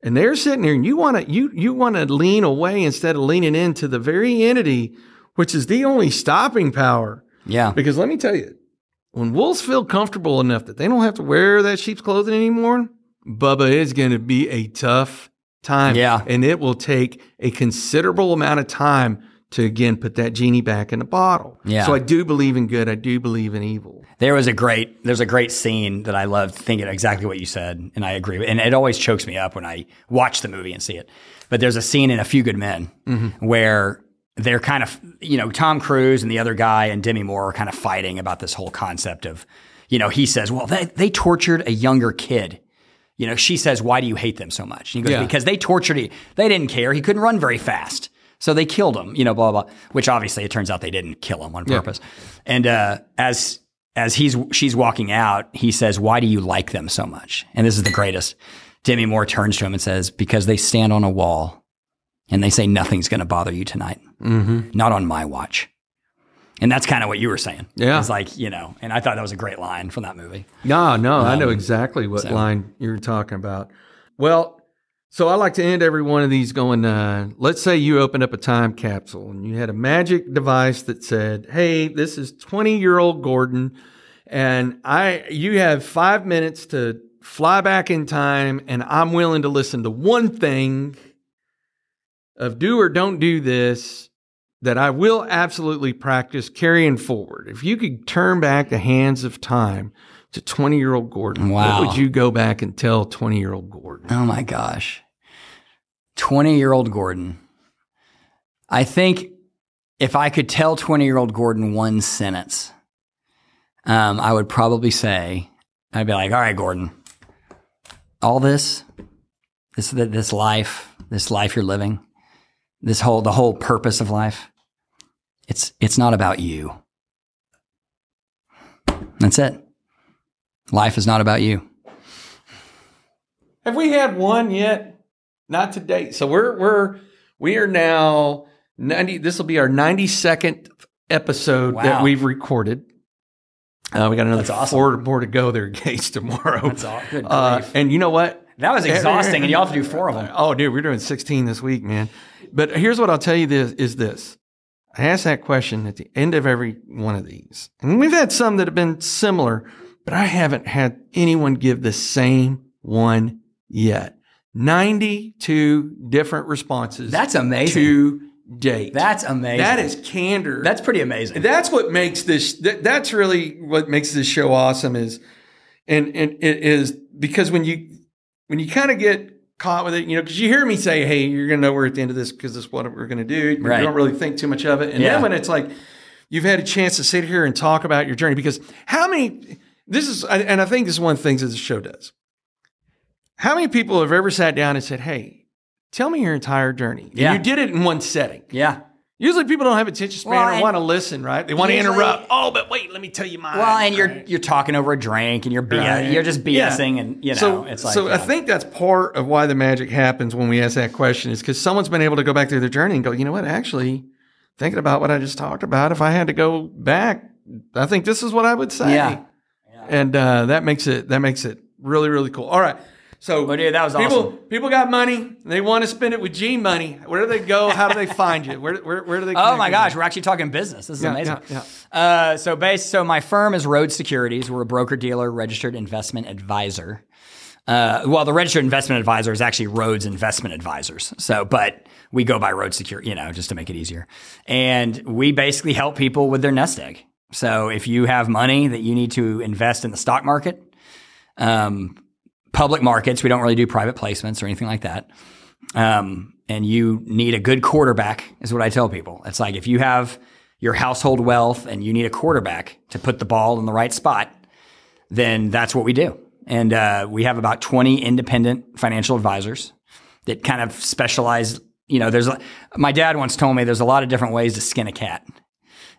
And they're sitting there and you want to you you want to lean away instead of leaning into the very entity which is the only stopping power Yeah. because let me tell you, when wolves feel comfortable enough that they don't have to wear that sheep's clothing anymore, Bubba is going to be a tough time. Yeah. And it will take a considerable amount of time to again put that genie back in the bottle. Yeah. So I do believe in good. I do believe in evil. There was a great there's a great scene that I loved thinking exactly what you said, and I agree. with And it always chokes me up when I watch the movie and see it. But there's a scene in A Few Good Men mm-hmm. where they're kind of you know Tom Cruise and the other guy and Demi Moore are kind of fighting about this whole concept of you know he says, well they they tortured a younger kid. You know, she says, "Why do you hate them so much?" And he goes, Yeah. "Because they tortured. He, they didn't care. He couldn't run very fast, so they killed him." You know, blah blah. blah. Which obviously it turns out they didn't kill him on purpose. And uh, as as he's she's walking out, he says, "Why do you like them so much?" And this is the greatest. Demi Moore turns to him and says, "Because they stand on a wall, and they say nothing's going to bother you tonight. Mm-hmm. Not on my watch." And that's kind of what you were saying. Yeah. it's like you know, and I thought that was a great line from that movie. No, no, I know exactly what Um, so- line you're talking about. Well, so I like to end every one of these going, uh, let's say you opened up a time capsule and you had a magic device that said, Hey, this is 20 year old Gordon. And I, you have five minutes to fly back in time and I'm willing to listen to one thing of do or don't do this that I will absolutely practice carrying forward. If you could turn back the hands of time to 20 year old Gordon, Wow. what would you go back and tell 20 year old Gordon? Oh my gosh. 20 year old Gordon. I think if I could tell 20 year old Gordon one sentence, um, I would probably say, I'd be like, all right, Gordon, all this, this, this life, this life you're living, this whole, the whole purpose of life, it's, it's not about you. That's it. Life is not about you. Have we had one yet? Not to date. So we're we're we are now ninety. This will be our ninety second episode that we've recorded. Uh, we got another awesome. four more to go there, <laughs> Gates, tomorrow. That's all- good Uh, and you know what? That was exhausting, and you all have to do four of them. <laughs> Oh, dude, we're doing 16 this week, man. But here's what I'll tell you this is this. I ask that question at the end of every one of these. And we've had some that have been similar, but I haven't had anyone give the same one yet. 92 different responses That's amazing. to date. That's amazing. That is candor. That's pretty amazing. That's what makes this. That, that's really what makes this show awesome. Is and and it is because when you when you kind of get caught with it, you know, because you hear me say, "Hey, you're going to know we're at the end of this because this is what we're going to do." You don't really think too much of it, and Yeah. then when it's like you've had a chance to sit here and talk about your journey, because how many? This is, and I think this is one of the things that the show does. How many people have ever sat down and said, "Hey"? Tell me your entire journey. And you did it in one setting. yeah. Usually people don't have attention span Well, or want to listen, right? They want to interrupt. Oh, but wait, let me tell you mine. Well, and you're you're talking over a drink, and you're BS, Right. you're just Yeah. BSing, and you know, so, it's like so I think that's part of why the magic happens when we ask that question is because someone's been able to go back through their journey and go, you know what, actually, thinking about what I just talked about, if I had to go back, I think this is what I would say. Yeah. And uh, that makes it that makes it really really cool. All right. So Well, dude, that was people awesome. people got money. They want to spend it with G money. Where do they go? How do they find you? Where where, where do they? <laughs> Oh my gosh, you? we're actually talking business. This is Yeah, amazing. yeah, Uh, so base, so my firm is Rhodes Securities. We're a broker dealer, registered investment advisor. Uh, well, the registered investment advisor is actually Rhodes Investment Advisors. So, but we go by Rhodes Security, you know, just to make it easier. And we basically help people with their nest egg. So, if you have money that you need to invest in the stock market, um, public markets, we don't really do private placements or anything like that. Um, and you need a good quarterback, is what I tell people. It's like if you have your household wealth and you need a quarterback to put the ball in the right spot, then that's what we do. And uh, we have about 20 independent financial advisors that kind of specialize. You know, there's a, my dad once told me there's a lot of different ways to skin a cat.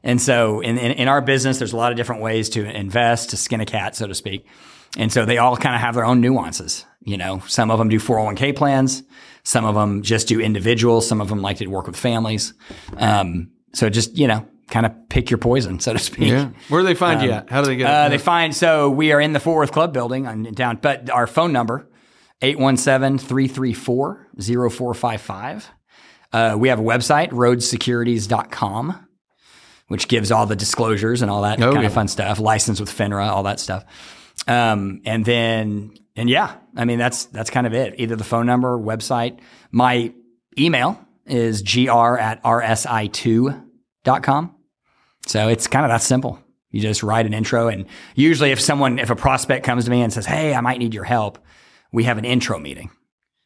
And so in, in, in our business, there's a lot of different ways to invest, to skin a cat, so to speak. And so they all kind of have their own nuances. You know, some of them do 401k plans. Some of them just do individuals. Some of them like to work with families. Um, so just, you know, kind of pick your poison, so to speak. Yeah. Where do they find you at? How do they get? Uh, they find so we are in the Fort Worth Club building on down, but our phone number 817-334-0455. Uh, we have a website rhodessecurities.com which gives all the disclosures and all that Oh, kind yeah. of fun stuff, licensed with FINRA, all that stuff. Um, and then and yeah, I mean that's that's kind of it. Either the phone number, website. My email is gr at rsi2.com. So it's kind of that simple. You just write an intro, and usually, if someone, if a prospect comes to me and says, "Hey, I might need your help," we have an intro meeting,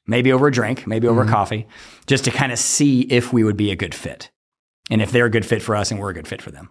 maybe over a drink, maybe over Mm-hmm. coffee, just to kind of see if we would be a good fit, and if they're a good fit for us, and we're a good fit for them.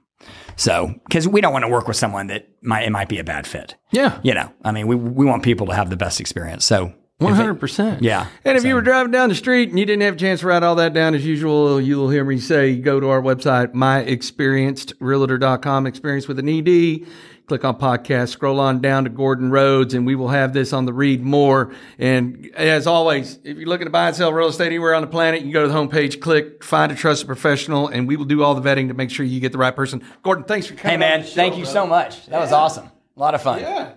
So, because we don't want to work with someone that might it might be a bad fit. yeah. You know, I mean, we we want people to have the best experience. So, One if it- hundred percent. Yeah. And if you were driving down the street and you didn't have a chance to write all that down as usual, you'll hear me say go to our website, myexperiencedrealtor.com, experience with an ED. Click on podcast, scroll on down to Gordon Rhodes, and we will have this on the read more. And as always, if you're looking to buy and sell real estate anywhere on the planet, you go to the homepage, click find a trusted professional, and we will do all the vetting to make sure you get the right person. Gordon, thanks for coming. Hey man, show, thank you brother. so much. That was awesome. A lot of fun. Yeah.